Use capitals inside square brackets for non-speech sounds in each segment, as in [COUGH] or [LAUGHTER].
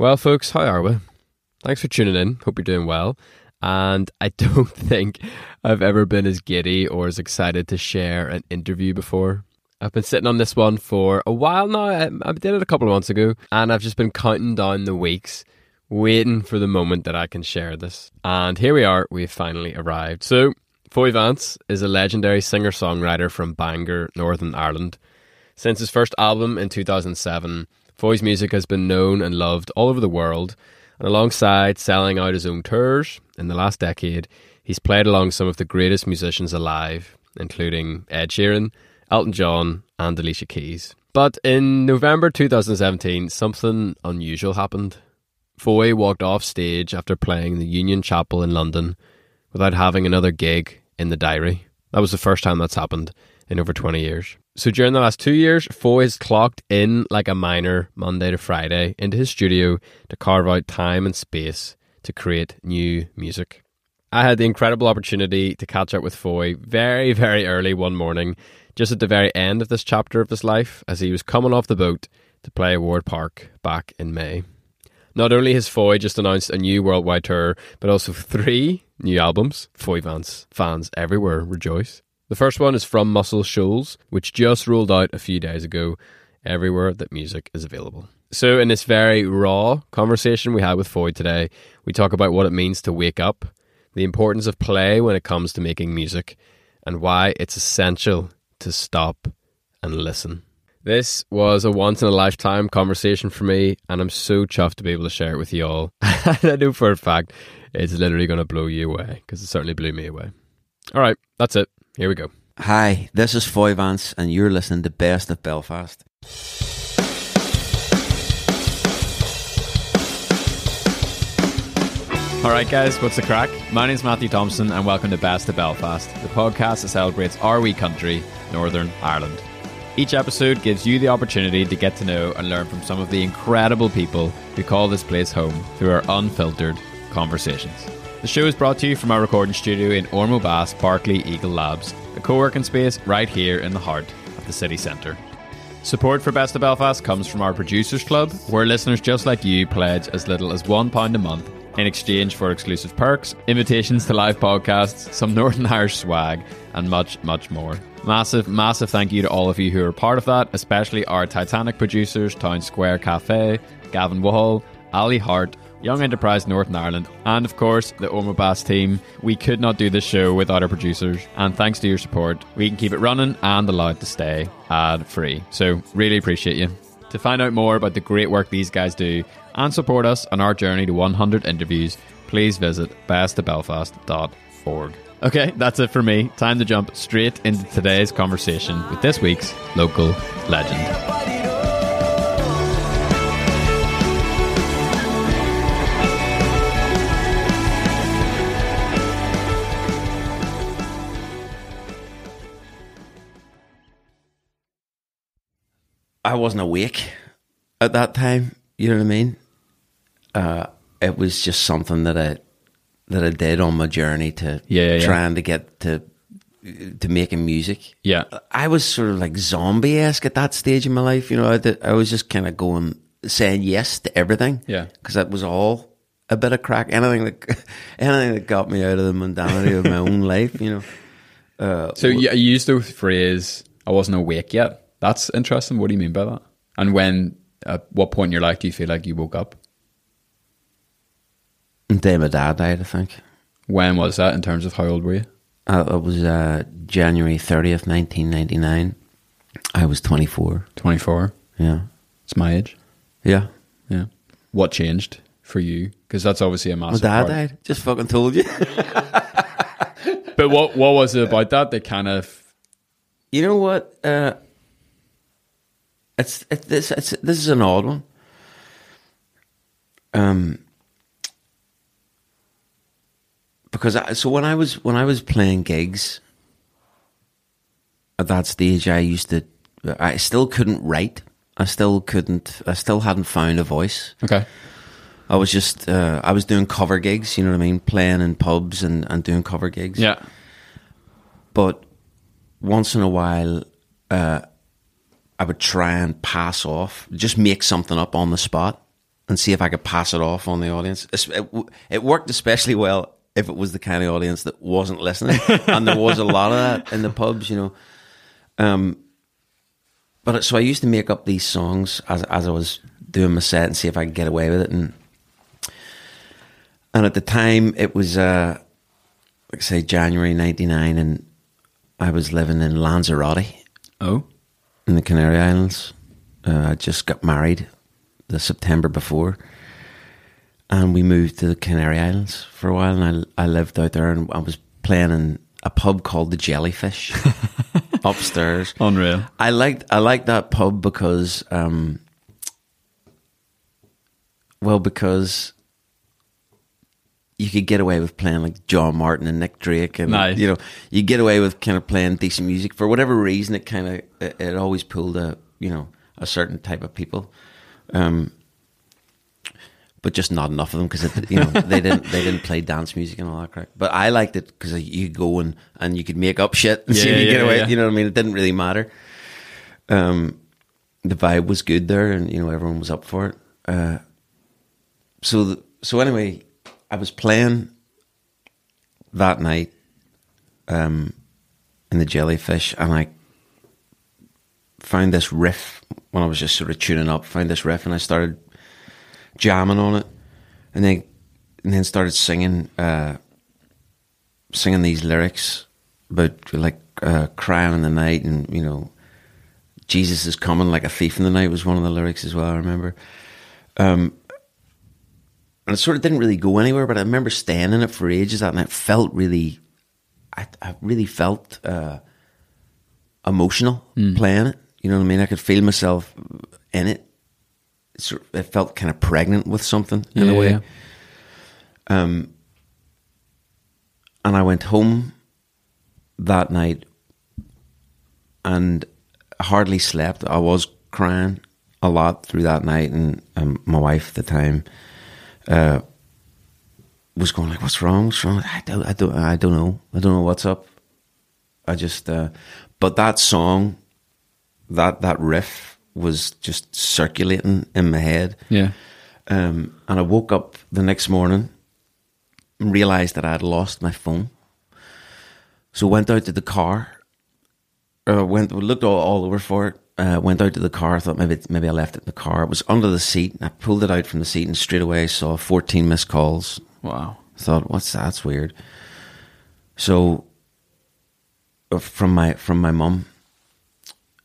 Well, folks, how are we? Thanks for tuning in. Hope you're doing well. And I [LAUGHS] don't think I've ever been as giddy or as excited to share an interview before. I've been sitting on this one for a while now. I, did it a couple of months ago, and I've just been counting down the weeks, waiting for the moment that I can share this. And here we are, we've finally arrived. So, Foy Vance is a legendary singer songwriter from Bangor, Northern Ireland. Since his first album in 2007, Foy's music has been known and loved all over the world, and alongside selling out his own tours in the last decade, he's played along some of the greatest musicians alive, including Ed Sheeran, Elton John, and Alicia Keys. But in November 2017, something unusual happened. Foy walked off stage after playing the Union Chapel in London without having another gig in the diary. That was the first time that's happened in over 20 years. So during the last two years, Foy has clocked in like a miner Monday to Friday into his studio to carve out time and space to create new music. I had the incredible opportunity to catch up with Foy very, [LAUGHS] very early one morning, just at the very end of this chapter of his life, as he was coming off the boat to play Ward Park back in May. Not only has Foy just announced a new worldwide tour, but also three new albums. Foy Vance fans everywhere rejoice. The first one is from Muscle Shoals, which just rolled out a few days ago everywhere that music is available. So, in this very raw conversation we had with Foy today, we talk about what it means to wake up, the importance of play when it comes to making music, and why it's essential to stop and listen. This was a once in a lifetime conversation for me, and I'm so chuffed to be able to share it with you all. [LAUGHS] I know for a fact it's literally going to blow you away because it certainly blew me away. All right, that's it. Here we go. Hi, this is Foy Vance, and you're listening to Best of Belfast. All right, guys, what's the crack? My name's Matthew Thompson, and welcome to Best of Belfast, the podcast that celebrates our wee country, Northern Ireland. Each episode gives you the opportunity to get to know and learn from some of the incredible people who call this place home through our unfiltered conversations. The show is brought to you from our recording studio in Ormeau Baths Barclay Eagle Labs, a co working space right here in the heart of the city centre. Support for Best of Belfast comes from our Producers Club, where listeners just like you pledge as little as £1 a month in exchange for exclusive perks, invitations to live podcasts, some [LAUGHS] Northern Irish swag, and much, much more. Massive, massive thank you to all of you who are part of that, especially our Titanic producers, Town Square Cafe, Gavin Wall, Ali Hart, Young Enterprise Northern Ireland, and of course the Ormeau Baths team. We could not do this show without our producers, and thanks to your support, we can keep it running and allowed to stay ad free. So, really appreciate you. To find out more about the great work these guys do and support us on our journey to 100 interviews, please visit bestofbelfast.org. Okay, that's it for me. Time to jump straight into today's conversation with this week's local legend. I wasn't awake at that time. You know what I mean? Uh, it was just something that I that I did on my journey to Yeah, yeah, yeah. trying to get to to making music. Yeah. I was sort of like zombie esque at that stage in my life. You know, I, did, I was just kind of going saying yes to everything. Yeah. because that was all a bit of crack. Anything that [LAUGHS] anything that got me out of the mundanity of my own [LAUGHS] life. You know. Uh, So you, you used the phrase "I wasn't awake yet." That's interesting. What do you mean by that? And when, at what point in your life do you feel like you woke up? the day my dad died, I think. When was that? In terms of how old were you? Uh, it was uh, January 30th, 1999. I was 24. Twenty four. Yeah. It's my age. Yeah. Yeah. What changed for you? Because that's obviously a massive. My dad part. died. Just fucking told you. [LAUGHS] But what what was it about that that kind of? you know what? Uh, it's, it, this, it's, this is an odd one. Um, because I, so when I was when I was playing gigs at that stage, I used to I still couldn't write. I still couldn't. I still hadn't found a voice. Okay. I was just uh, I was doing cover gigs. You know what I mean, playing in pubs and, and doing cover gigs. Yeah. But once in a while, uh, I would try and pass off, just make something up on the spot. and see if I could pass it off on the audience. It, it worked especially well if it was the kind of audience that wasn't listening, [LAUGHS] and there was a lot of that in the pubs, you know. Um, but it- so I used to make up these songs as as I was doing my set and see if I could get away with it, and and at the time it was uh, like say January '99, and I was living in Lanzarote Oh, in the Canary Islands. Uh, I just got married the September before, and we moved to the Canary Islands for a while. And I I lived out there, and I was playing in a pub called the Jellyfish [LAUGHS] upstairs. unreal. I liked I liked that pub because, um, well, because you could get away with playing like John Martyn and Nick Drake, and Nice. you know you get away with kind of playing decent music for whatever reason. It kind of it, it always pulled a you know a certain type of people. Um, but just not enough of them because you know they didn't they didn't play dance music and all that crap. But I liked it because you could go and and you could make up shit and Yeah, see if you yeah, get away. yeah. You know what I mean? It didn't really matter. Um, the vibe was good there, and you know everyone was up for it. Uh, so th- so anyway, I was playing that night um, in the jellyfish, and I found this riff when I was just sort of tuning up. Found this riff, and I started jamming on it, and then and then started singing uh, singing these lyrics about like uh, crying in the night, and you know, Jesus is coming like a thief in the night was one of the lyrics as well. I remember. Um, and it sort of didn't really go anywhere, but I remember staying in it for ages, and it felt really, I, I really felt uh, emotional playing it. You know what I mean? I could feel myself in it. It, sort of, it felt kind of pregnant with something in Yeah, a way. yeah. Um, and I went home that night and hardly slept. I was crying a lot through that night, and um, my wife at the time uh, was going like, "What's wrong? What's wrong?" I don't, I don't, I don't know. I don't know what's up. I just, uh, but that song, that that riff was just circulating in my head. Yeah. Um, and I woke up the next morning and realized that I had lost my phone. So went out to the car. Uh, went looked all, all over for it. Uh, went out to the car. I thought maybe maybe I left it in the car. It was under the seat. I pulled it out from the seat and straight away saw 14 missed calls. Wow. Thought, what's that? That's weird. So uh, from my from my mum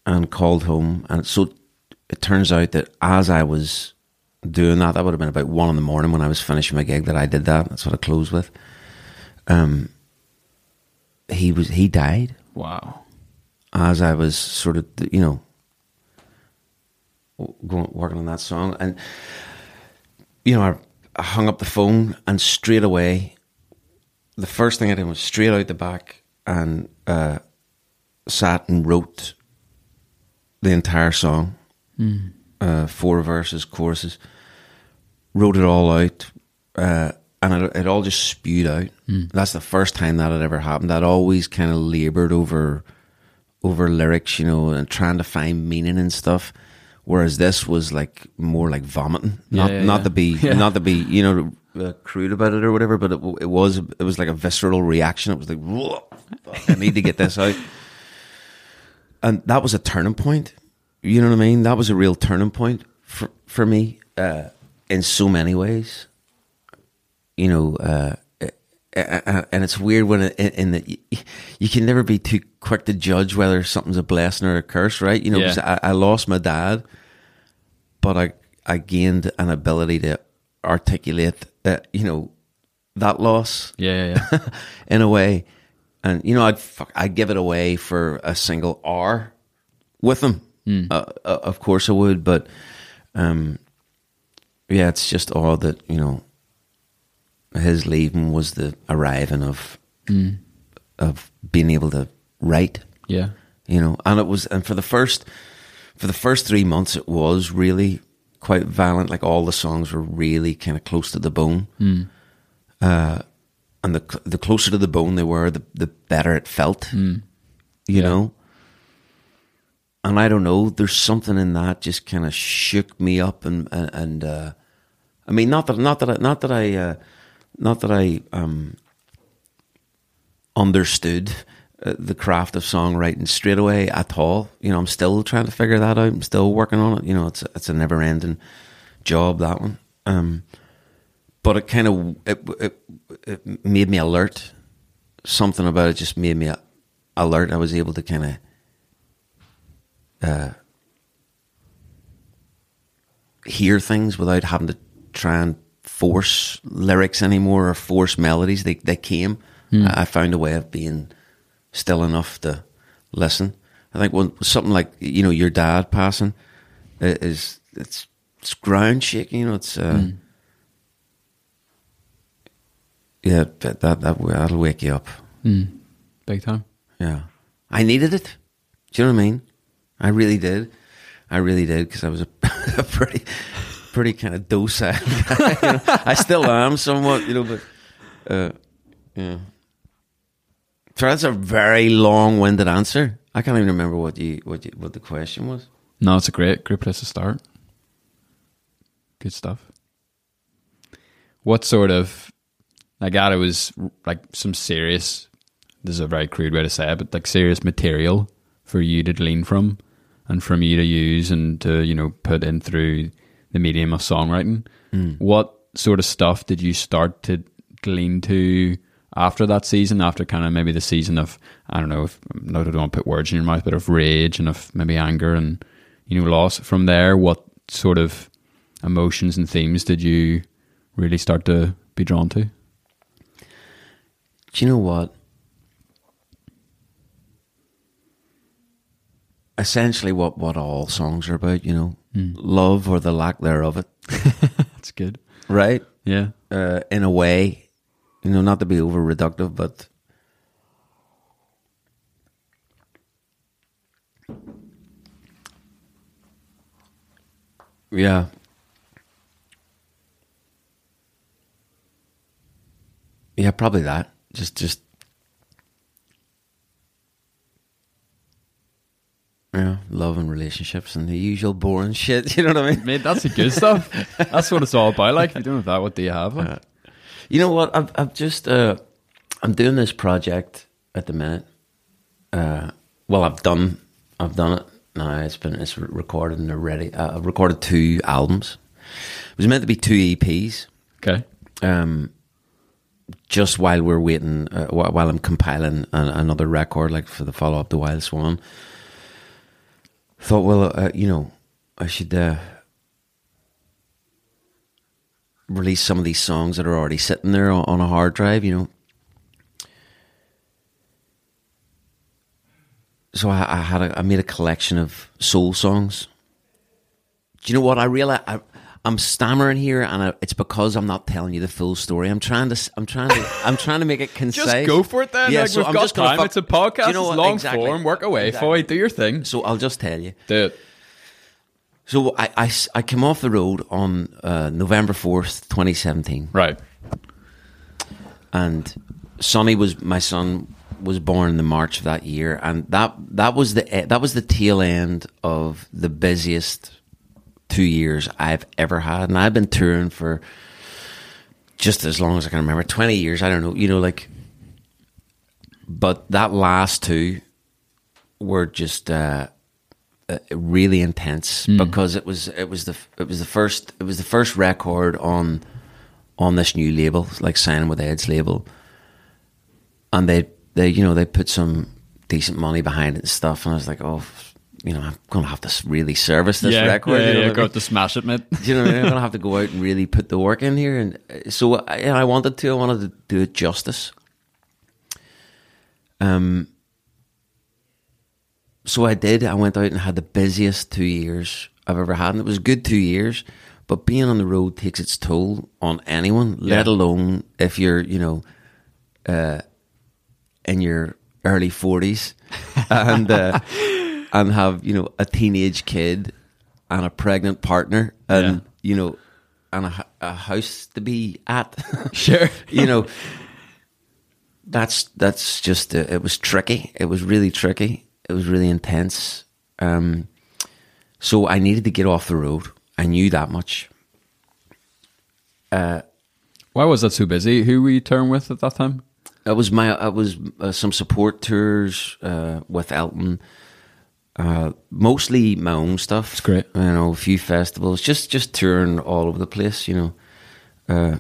and called home, and so it turns out that as I was doing that, that would have been about one in the morning when I was finishing my gig. That I did that. That's what I closed with. Um, he was he died Wow. as I was sort of, you know, going working on that song, and you know, I, I hung up the phone, and straight away, the first thing I did was straight out the back and uh, sat and wrote the entire song, uh, four verses, choruses, wrote it all out. Uh, and it, it all just spewed out. That's the first time that had ever happened. I'd always kind of labored over over lyrics, you know, and trying to find meaning and stuff. Whereas this was like more like vomiting, not Yeah, yeah, not yeah. to be [LAUGHS] not to be you know uh, crude about it or whatever, but it, it was it was like a visceral reaction. It was like "Whoa, fuck, I need to get this out, [LAUGHS] and that was a turning point. You know what I mean? That was a real turning point for for me uh, in so many ways. You know, uh, and it's weird when it, in, that you, can never be too quick to judge whether something's a blessing or a curse, right? You know, Yeah. I, I lost my dad, but I I gained an ability to articulate, uh, you know, that loss Yeah, yeah, yeah. [LAUGHS] in a way, and you know, I'd fuck, I'd give it away for a single R with him. Uh, uh, of course, I would, but um, yeah, it's just odd that you know his leaving was the arriving of of being able to write. Yeah. you know and it was and for the first for the first three months it was really quite violent. Like all the songs were really kind of close to the bone. Uh, and the the closer to the bone they were the the better it felt. You know? And I don't know there's something in that just kind of shook me up and and, and uh, I mean, not that, not that, I, not that I, uh, not that I um, understood uh, the craft of songwriting straight away at all. You know, I'm still trying to figure that out. I'm still working on it. You know, it's it's a never ending job that one. Um, but it kind of it, it, it made me alert. Something about it just made me alert. I was able to kind of uh, hear things without having to try and force lyrics anymore or force melodies. They they came. Hmm. I I found a way of being still enough to listen. I think when something like you know your dad passing is it's it's ground shaking. You know, it's uh, hmm. yeah that that that that'll wake you up. Hmm. Big time. Yeah, I needed it. Do you know what I mean? I really did. I really did because I was a, [LAUGHS] a pretty, pretty kind of docile. [LAUGHS] You know? I still am somewhat, you know, but uh, yeah. So that's a very long-winded answer. I can't even remember what you what you, what the question was. No, it's a great, great place to start. Good stuff. What sort of, I got it was like some serious, this is a very crude way to say it, but like serious material for you to glean from and from you to use and to, you know, put in through the medium of songwriting. Hmm. What sort of stuff did you start to glean to after that season, after kind of maybe the season of, I don't know, if, no, I don't want to put words in your mouth, but of rage and of maybe anger and, you know, loss. From there, what sort of emotions and themes did you really start to be drawn to? Do you know what? Essentially, what what all songs are about, you know, love or the lack thereof it, [LAUGHS] That's good. right? Yeah. uh, in a way, you know, not to be over reductive, but yeah. Yeah, probably that. Just, just, yeah, love and relationships and the usual boring [LAUGHS] shit. You know what I mean? Mate, that's the good stuff. That's what it's all about. Like, if you don't have that, what do you have? Like? You know what? I've I've just uh, I'm doing this project at the minute. Uh, well, I've done I've done it now. It's been it's recorded and already. Uh, I've recorded two albums. It was meant to be two EPs. okay. Um, just while we're waiting, uh, while I'm compiling an, another record, like for the follow up to Wild Swan. Thought, well, uh, you know, I should uh, release some of these songs that are already sitting there on, on a hard drive, you know. So I, I had a, I made a collection of soul songs. Do you know what I realize? I, I'm stammering here, and I, it's because I'm not telling you the full story. I'm trying to, I'm trying to, I'm trying to make it [LAUGHS] concise. Just go for it then. Yeah, like, so we've I'm got just time. fuck- it's a podcast. You know it's long Exactly. form. Work away, Exactly. Foy. Do your thing. So I'll just tell you. Do it. So I, I, I came off the road on uh, November 4th, 2017. Right. and Sonny was my son was born in the March of that year, and that that was the e- that was the tail end of the busiest two years I've ever had, and I've been touring for just as long as I can remember, twenty years. I don't know, you know, like, but that last two were just. Uh, uh, really intense because it was it was the it was the first it was the first record on on this new label, like signing with Ed's label, and they they you know they put some decent money behind it and stuff, and I was like, oh, you know, I'm gonna have to really service this yeah, record. Yeah, you know yeah, I mean? got to smash it, mate. Do [LAUGHS] you know what I mean? I'm gonna have to go out and really put the work in here, and uh, so I, I wanted to. I wanted to do it justice. Um. So I did. I went out and had the busiest two years I've ever had, and it was a good two years. But being on the road takes its toll on anyone, let alone if you're, you know, uh, in your early forties [LAUGHS] and uh, and have you know a teenage kid and a pregnant partner and Yeah. you know and a, a house to be at. [LAUGHS] Sure. you know, that's that's just uh, it was tricky. It was really tricky. It was really intense. Um, so I needed to get off the road. I knew that much. Why was that so busy? Who were you touring with at that time? It was my. It was uh, some support tours uh, with Elton. Uh, mostly my own stuff. It's great. You know, a few festivals, just just touring all over the place. You know, uh,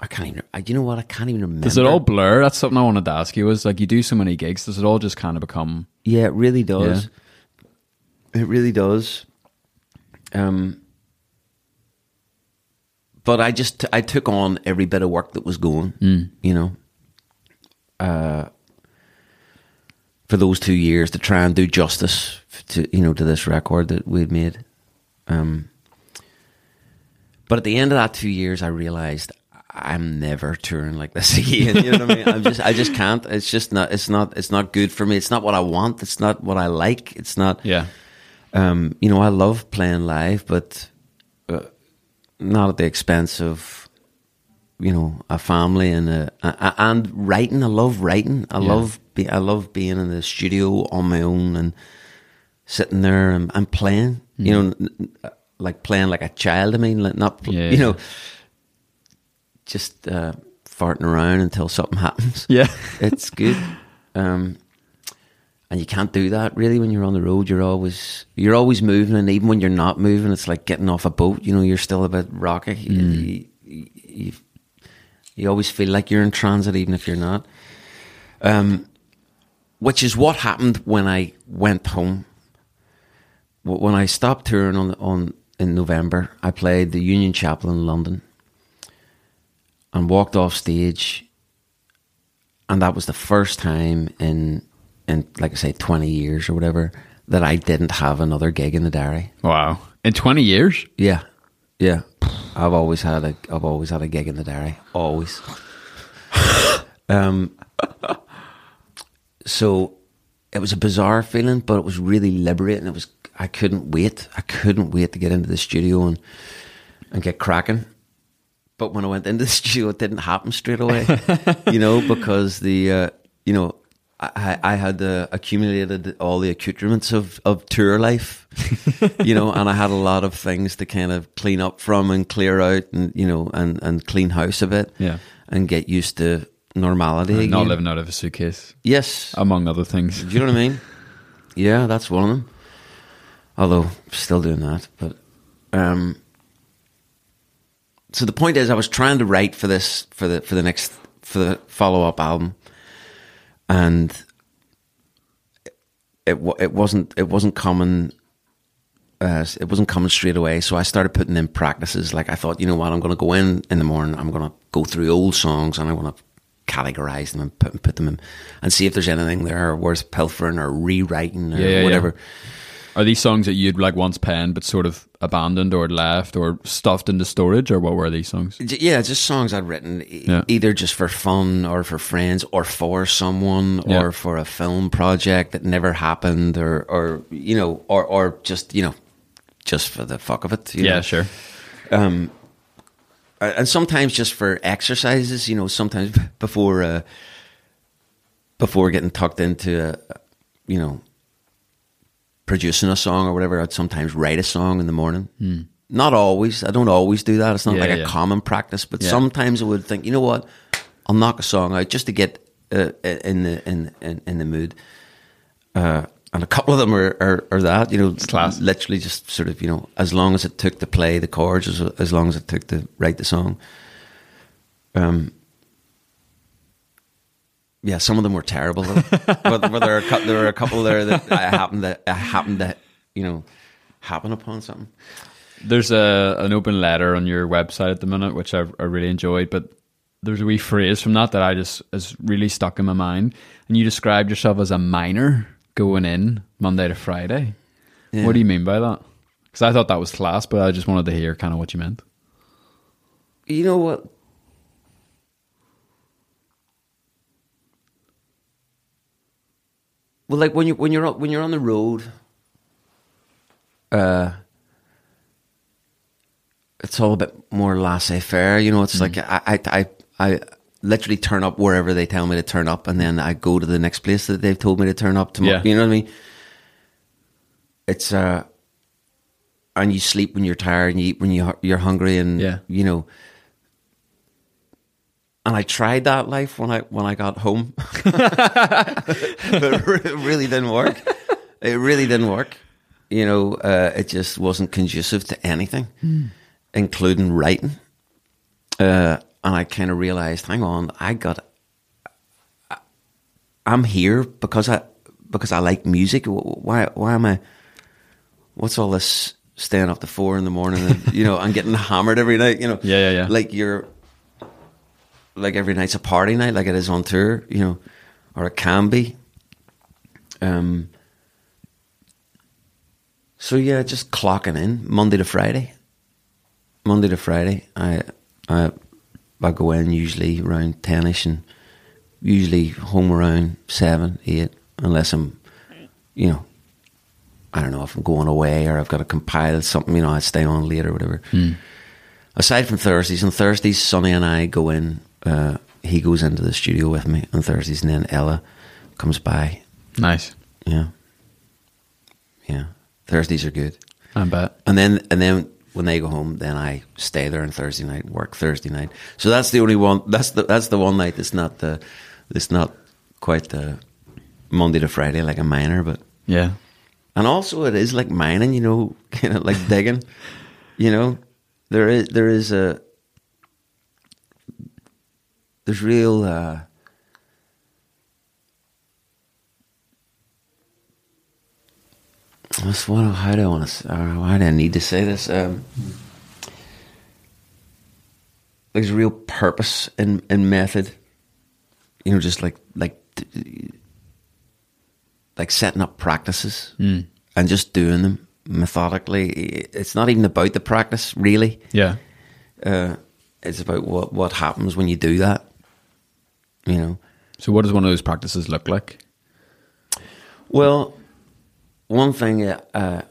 I can't even. I, you know what? I can't even remember. Does it all blur? That's something I wanted to ask you. Was like you do so many gigs. Does it all just kind of become? Yeah, it really does. It really does. Um, but I just I took on every bit of work that was going. You know, uh, for those two years to try and do justice to you know to this record that we'd made. Um, but at the end of that two years, I realized I'm never touring like this [LAUGHS] again. You know what I mean? I'm just, I just can't. It's just not. It's not. It's not good for me. It's not what I want. It's not what I like. It's not. Yeah. Um, you know, I love playing live, but uh, not at the expense of, you know, a family and a, a, and writing. I love writing. I Yeah. love be, I love being in the studio on my own and sitting there and, and playing. You know, n- n- like playing like a child. I mean, like not Yeah, you know, just uh, farting around until something [LAUGHS] happens Yeah. it's good. Um, and you can't do that really when you're on the road. You're always you're always moving, and even when you're not moving, it's like getting off a boat. You know, you're still a bit rocky. You, you, you, you always feel like you're in transit, even if you're not. Um, which is what happened when I went home. When I stopped touring on on in November, I played the Union Chapel in London, and walked off stage and that was the first time in in like I say twenty years or whatever that I didn't have another gig in the diary. Wow. In twenty years. Yeah, yeah. I've always had a I've always had a gig in the diary. Always. [LAUGHS] um. So it was a bizarre feeling, but it was really liberating. It was I couldn't wait. I couldn't wait to get into the studio and and get cracking. But when I went into the [LAUGHS] studio, it didn't happen straight away. [LAUGHS] you know, because the uh, you know I, I had uh, accumulated all the accoutrements of, of tour life, [LAUGHS] you know, and I had a lot of things to kind of clean up from and clear out and, you know, and, and clean house a bit Yeah. and get used to normality again. Not living out of a suitcase, Yes. among other things. Do you know what I mean? Yeah, that's one of them. Although still doing that, but um. So the point is, I was trying to write for this for the for the next for the follow up album, and it it wasn't it wasn't coming. Uh, it wasn't coming straight away, so I started putting in practices. Like I thought, you know what, I'm going to go in in the morning. I'm going to go through old songs and I'm going to categorize them and put put them in, and see if there's anything there worth pilfering or rewriting or Yeah, yeah, yeah. Are these songs that you'd like once penned but sort of abandoned or left or stuffed into storage, or what were these songs? Yeah, just songs I'd written, e- Yeah. either just for fun or for friends or for someone Yeah. or for a film project that never happened or, or you know, or, or just, you know, just for the fuck of it. Yeah, know. sure. Uh, And sometimes just for exercises, you know, sometimes [LAUGHS] before, uh, before getting tucked into, uh, you know, producing a song or whatever, I'd sometimes write a song in the morning. Not always. I don't always do that. It's not. Yeah, like yeah. a common practice, but Yeah. sometimes I would think, you know what, I'll knock a song out just to get uh, in the in, in in the mood. Uh, and a couple of them are, are, are that, you know, class. literally just sort of, you know, as long as it took to play the chords, as, as long as it took to write the song. Um, yeah, some of them were terrible. Though. [LAUGHS] but, but there, are a, there were a couple there that I happened to, I happened to, you know, happen upon something. There's a an open letter on your website at the minute, which I, I really enjoyed, but there's a wee phrase from that that I just is really stuck in my mind. And you described yourself as a miner going in Monday to Friday. What do you mean by that? Because I thought that was class, but I just wanted to hear kind of what you meant. You know what? Well, like when you when you're on- when you're on the road, uh, it's all a bit more laissez faire. You know, it's like I, I I I literally turn up wherever they tell me to turn up, and then I go to the next place that they've told me to turn up. Tomorrow, Yeah. you know what I mean? It's uh, and you sleep when you're tired, and you eat when you you're hungry, and Yeah. you know, and I tried that life when I when I got home, [LAUGHS] but it really didn't work. It really didn't work. You know, uh, it just wasn't conducive to anything, including writing. Uh, and I kind of realized, hang on, I got, I'm here because I because I like music. Why why am I? What's all this staying up to four in the morning? And, you know, I'm getting hammered every night. You know, [LAUGHS] Yeah, yeah, yeah. Like you're, like every night's a party night, like it is on tour. You know, or it can be. Um. So yeah, just clocking in Monday to Friday. Monday to Friday, I I I go in usually around tenish and usually home around seven, eight, unless I'm, you know, I don't know if I'm going away or I've got to compile something. You know, I stay on late or whatever. Aside from Thursdays, on Thursdays, Sonny and I go in. Uh, he goes into the studio with me on Thursdays, and then Ella comes by. Nice. Yeah, yeah. Thursdays are good. I bet. And then and then when they go home, then I stay there on Thursday night, work Thursday night. So that's the only one. That's the that's the one night that's not the it's not quite the Monday to Friday like a miner, but Yeah. and also it is like mining, you know, [LAUGHS] kind of like digging. You know, there is there is a there's real. Uh, What's what? How do I want to? Uh, why do I need to say this? Um, there's real purpose in in method. You know, just like like like setting up practices and just doing them methodically. It's not even about the practice, really. Yeah. Uh, it's about what what happens when you do that. You know. So what does one of those practices look like? Well, one thing uh,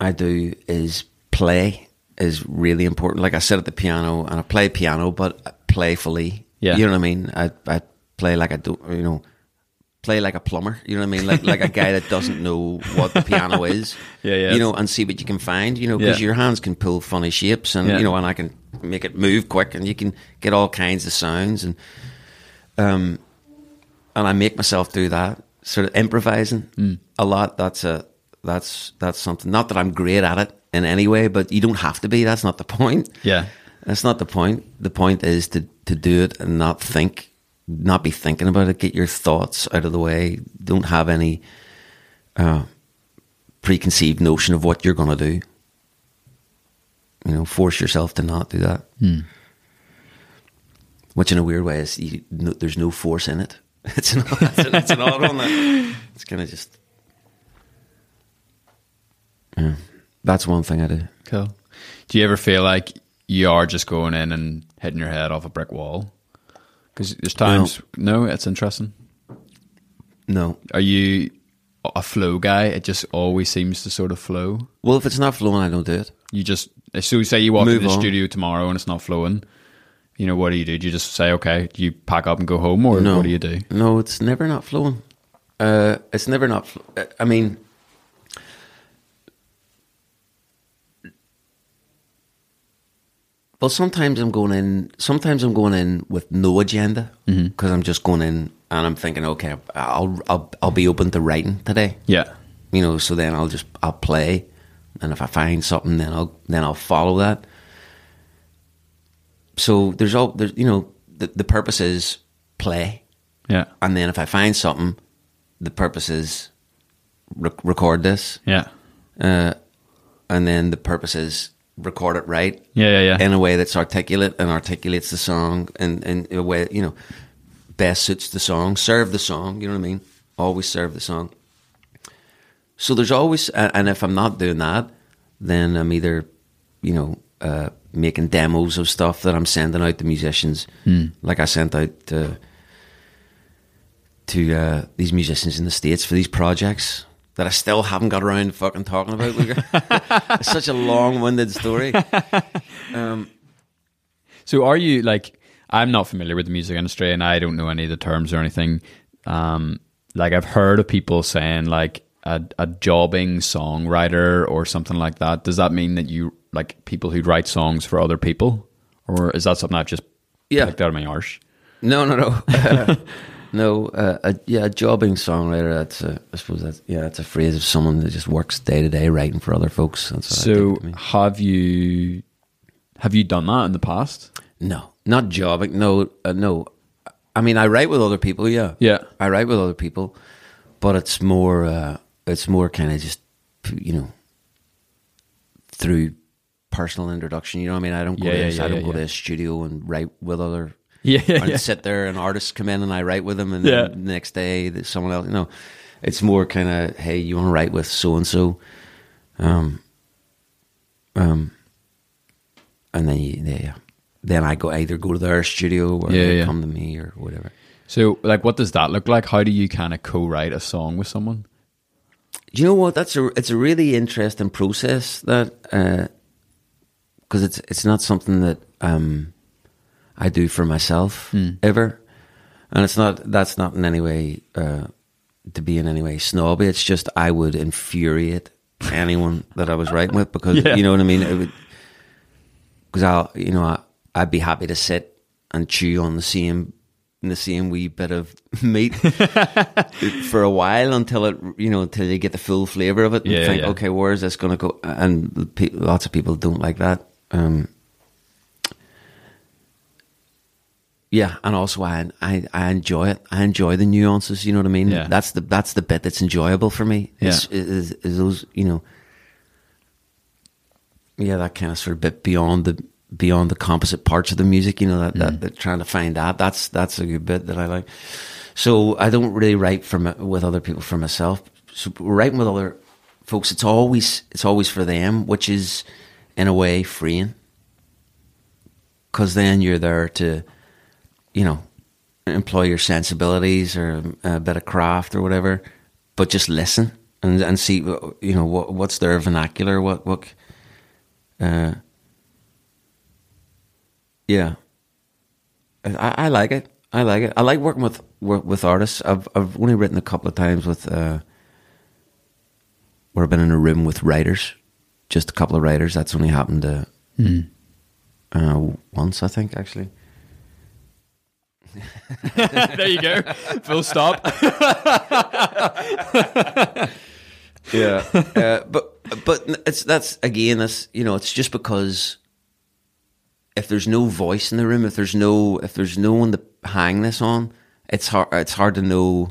I do is play is really important. Like I sit at the piano and I play piano, but playfully. Yeah. You know what I mean? I I play like I do. You know. Play like a plumber, you know what I mean? Like like a guy that doesn't know what the piano [LAUGHS] is, Yeah, yeah. You know, and see what you can find, you know, because Yeah. your hands can pull funny shapes, and Yeah. you know, and I can make it move quick, and you can get all kinds of sounds, and um, and I make myself do that sort of improvising Mm. a lot. That's a that's that's something. Not that I'm great at it in any way, but you don't have to be. That's not the point. Yeah. That's not the point. The point is to to do it and not think, not be thinking about it. Get your thoughts out of the way. Don't have any uh, preconceived notion of what you're going to do. You know, force yourself to not do that. Which, in a weird way, is you, no, there's no force in it. [LAUGHS] It's an, it's an, it's an odd one. That, [LAUGHS] it's kind of just. Yeah, that's one thing I do. Cool. Do you ever feel like you are just going in and hitting your head off a brick wall? Because there's times. No. it's interesting. No, Are you a flow guy? It just always seems to sort of flow. well, if it's not flowing, I don't do it. You just so say you walk Move into the on. studio tomorrow and it's not flowing. You know what do you do? Do you just say okay? Do you pack up and go home, or No. what do you do? No, it's never not flowing. Uh, it's never not. Fl- uh, I mean, well, sometimes I'm going in. Sometimes I'm going in with no agenda because I'm just going in and I'm thinking, okay, I'll I'll I'll be open to writing today. Yeah, You know, so then I'll just I'll play, and if I find something, then I'll then I'll follow that. So there's all there's you know the the purpose is play. yeah, And then if I find something, the purpose is rec- record this. yeah, Uh, and then the purpose is record it right yeah, yeah, yeah. in a way that's articulate and articulates the song and in, in a way, you know, best suits the song, serve the song, you know what I mean? Always serve the song. So there's always, and if I'm not doing that, then I'm either, you know, uh, making demos of stuff that I'm sending out to musicians. Like I sent out to, to uh, these musicians in the States for these projects that I still haven't got around to fucking talking about. [LAUGHS] it's such a long winded story. [LAUGHS] So are you like I'm not familiar with the music industry and I don't know any of the terms or anything. Um like I've heard of people saying like a, a jobbing songwriter or something like that. Does that mean that you like people who write songs for other people? Or is that something I've just Yeah. Like that of my arse. No, no, no, [LAUGHS] [LAUGHS] no. Uh, a, yeah, a jobbing songwriter. That's a, I suppose that's yeah, that's a phrase of someone that just works day to day writing for other folks. That's what I So think it means. have you have you done that in the past? no, not jobbing. No, uh, no. I mean, I write with other people. Yeah, Yeah. I write with other people, but it's more. Uh, it's more kind of just you know through personal introduction. You know what I mean? I don't go Yeah, to yeah, this- yeah, I don't go to a studio and write with other [LAUGHS] Yeah, I yeah. sit there and artists come in and I write with them, and the next day there's someone else. You know, it's more kind of hey, you want to write with so and so, um, um, and then you, yeah, then I go either go to their studio or they come to me or whatever. So like what does that look like? How do you kind of co-write a song with someone? Do you know what? That's a it's a really interesting process that because it's it's not something that um, I do for myself ever, and it's not that's not in any way uh, to be in any way snobby. It's just I would infuriate [LAUGHS] anyone that I was writing with because Yeah. you know what I mean. It would because I'll you know I, I'd be happy to sit and chew on the same the same wee bit of [LAUGHS] meat [LAUGHS] for a while until it you know until you get the full flavor of it and Yeah, think yeah. okay where is this going to go and lots of people don't like that um yeah and also I, I I enjoy it I enjoy the nuances you know what I mean Yeah. that's the that's the bit that's enjoyable for me is, Yeah. is, is those you know yeah, that kind of sort of bit beyond the beyond the composite parts of the music, you know, that, that, that trying to find that. That's that's a good bit that I like. So I don't really write from with other people for myself. So writing with other folks, it's always it's always for them, which is in a way freeing. Because then you're there to, you know, employ your sensibilities or a bit of craft or whatever, but just listen and and see, you know, what what's their vernacular, what what uh, yeah, I, I like it. I like it. I like working with with artists. I've I've only written a couple of times with uh, where I've been in a room with writers, just a couple of writers. That's only happened to uh, once, I think, actually. [LAUGHS] there you go. Full stop. [LAUGHS] Yeah, uh, but but it's that's again that's you know it's just because if there's no voice in the room, if there's no if there's no one to hang this on, it's hard it's hard to know.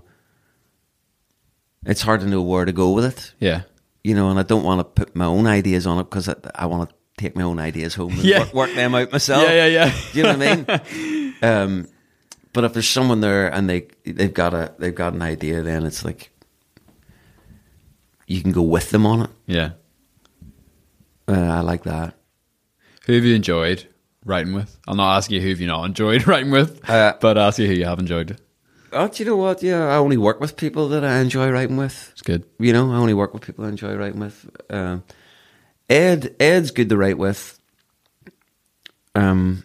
It's hard to know where to go with it, Yeah. You know. And I don't want to put my own ideas on it because I, I want to take my own ideas home and [LAUGHS] Yeah. work, work them out myself. Yeah, yeah, yeah. Do you know what I mean? [LAUGHS] Um, but if there's someone there and they they've got a they've got an idea, then it's like you can go with them on it. Yeah. Uh, I like that. Who have you enjoyed writing with? I'll not ask you who have you not enjoyed [LAUGHS] writing with, Uh, but ask you who you have enjoyed. Oh, do you know what? Yeah, I only work with people that I enjoy writing with. It's good. You know, I only work with people I enjoy writing with. Um, Ed, Ed's good to write with. Um,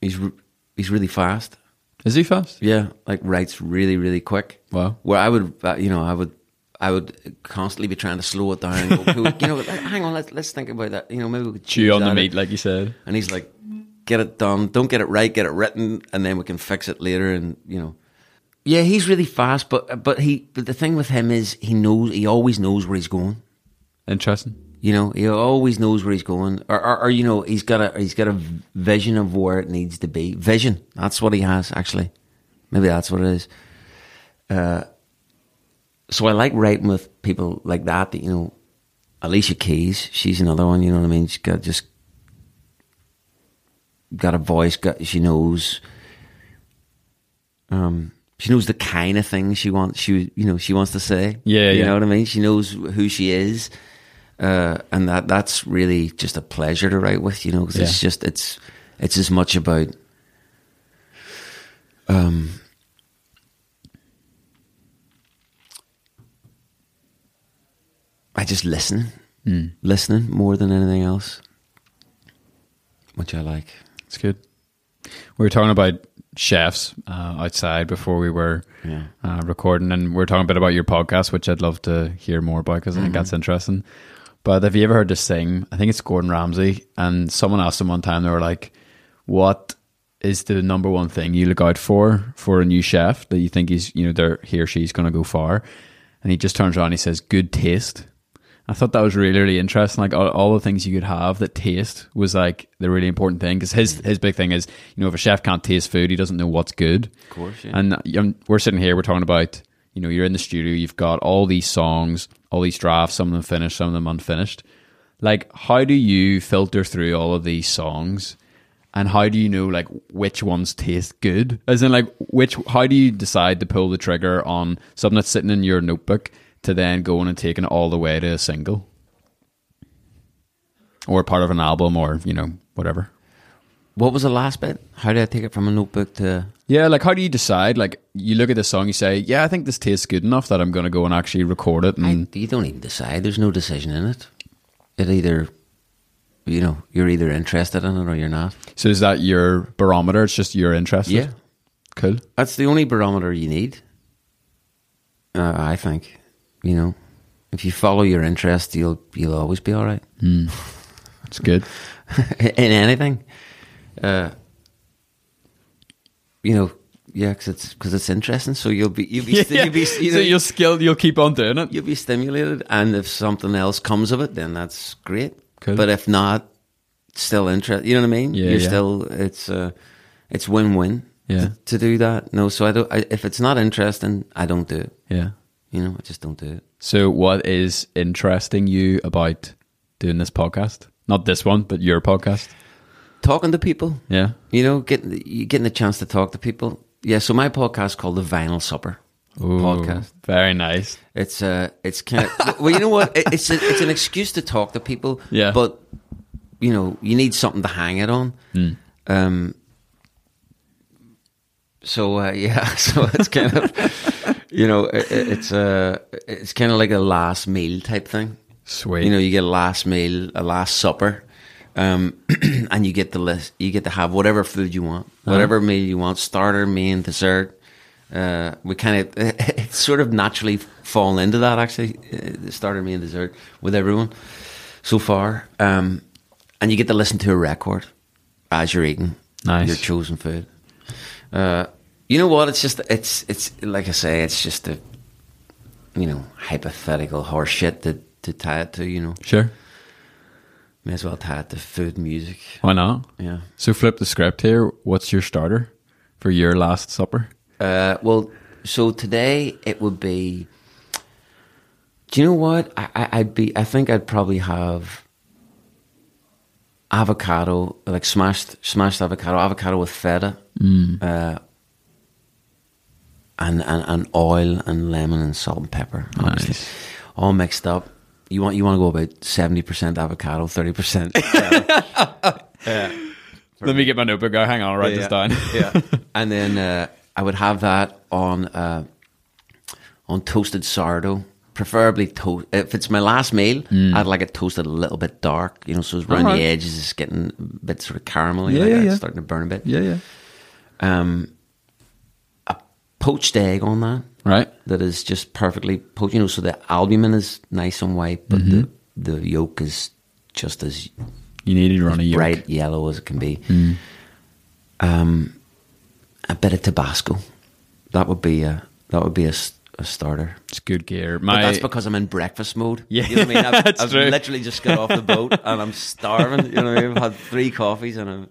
he's re- he's really fast. Is he fast? Yeah, like writes really really quick. Wow. Where I would, uh, you know, I would, I would constantly be trying to slow it down. And go, you know, [LAUGHS] like, hang on, let's let's think about that. You know, maybe we could Chew on the meat, like you said. And he's like, get it done. Don't get it right. Get it written, and then we can fix it later. And you know, yeah, he's really fast. But but he but the thing with him is he knows he always knows where he's going. Interesting. You know, he always knows where he's going, or, or, or you know, he's got a he's got a vision of where it needs to be. Vision. That's what he has actually. Maybe that's what it is. Uh, so I like writing with people like that. That you know, Alicia Keys. She's another one. You know what I mean? She's got just got a voice. Got she knows. Um, she knows the kind of things she wants. She you know she wants to say. Yeah, you yeah. know what I mean. She knows who she is, uh, and that that's really just a pleasure to write with. You know, 'cause it's Yeah. just it's it's as much about um I just listen, listening more than anything else, which I like. It's good. We were talking about chefs uh, outside before we were Yeah. uh, recording, and we are talking a bit about your podcast, which I'd love to hear more about because I think that's interesting. But have you ever heard this thing? I think it's Gordon Ramsay, and someone asked him one time. They were like, "What? is the number one thing you look out for for a new chef that you think he's you know they're he or she's going to go far? And he just turns around and he says, "Good taste." I thought that was really really interesting. Like all, all the things you could have that taste was like the really important thing because his his big thing is you know if a chef can't taste food, he doesn't know what's good. Of course, yeah. And um, we're sitting here, we're talking about, you know, you're in the studio, you've got all these songs, all these drafts, some of them finished, some of them unfinished. Like, how do you filter through all of these songs? And how do you know, like, which ones taste good? As in, like, which, how do you decide to pull the trigger on something that's sitting in your notebook to then going and taking it all the way to a single? Or part of an album or, you know, whatever. What was the last bit? How did I take it from a notebook to? Yeah, like how do you decide? Like you look at the song, you say, "Yeah, I think this tastes good enough that I'm going to go and actually record it." I, And you don't even decide. There's no decision in it. It either, you know, you're either interested in it or you're not. so is that your barometer? It's just your interest. Yeah, cool. that's the only barometer you need. Uh, I think, you know, if you follow your interest, you'll you'll always be all right That's good. [LAUGHS] in anything. Uh, you know, yeah, because it's because it's interesting. So you'll be you'll be [LAUGHS] sti- you'll be you know, so you'll skill. You'll keep on doing it. you'll be stimulated, and if something else comes of it, then that's great. Cool. But if not, still interest. You know what I mean? Yeah, You're yeah. still it's uh, it's win win. Yeah. To, to do that, no. So I don't. I, if it's not interesting, I don't do it. Yeah. You know, I just don't do it. So what is interesting you about doing this podcast? Not this one, but your podcast. Talking to people, Yeah. you know, getting you getting a chance to talk to people. Yeah. So my podcast is called the Vinyl Supper Ooh, podcast. Very nice. It's uh, it's kind of [LAUGHS] well, you know what? It- It's a, it's an excuse to talk to people. Yeah. But you know, you need something to hang it on. Um. So uh, [LAUGHS] yeah, so it's kind of, you know, it, it- it's uh, it's kind of like a last meal type thing. Sweet. You know, you get a last meal, a last supper, um, [CLEARS THROAT] and you get the list. You get to have whatever food you want, whatever meal you want, starter, main, dessert. Uh, we kind of [LAUGHS] it's sort of naturally fallen into that actually, uh, the starter, main, dessert with everyone so far. Um, and you get to listen to a record as you're eating Nice. your chosen food. Uh, you know what? It's just it's it's like I say, it's just a you know hypothetical horse shit to to tie it to. You know, Sure. may as well tie it to food, music. Why not? Yeah. So flip the script here. What's your starter for your last supper? Uh, well, so today it would be. Do you know what? I, I, I'd be. I think I'd probably have avocado, like smashed smashed avocado, avocado with feta, uh, and, and and oil and lemon and salt and pepper, obviously. Nice. all mixed up. You want you want to go about seventy percent avocado, thirty percent. [LAUGHS] Let me get my notebook out. Hang on, I'll write this down. yeah. And then uh, I would have that on uh, on toasted sourdough, preferably toast. If it's my last meal, I'd like it toasted a little bit dark, you know, so it's around Alright. the edges, it's getting a bit sort of caramelly, Yeah, like yeah, yeah. it's starting to burn a bit. yeah, yeah. Um, poached egg on that Right. that is just perfectly poached, you know, so the albumin is nice and white, but Mm-hmm. the the yolk is just as You need to run a yolk. bright yellow as it can be. Mm. Um, a bit of Tabasco. That would be a that would be a, a starter. It's good gear. But My that's because I'm in breakfast mode. Yeah, you know what I mean. [LAUGHS] I've, I've literally just got off the boat and I'm starving. You know, what I mean? I've had three coffees and I'm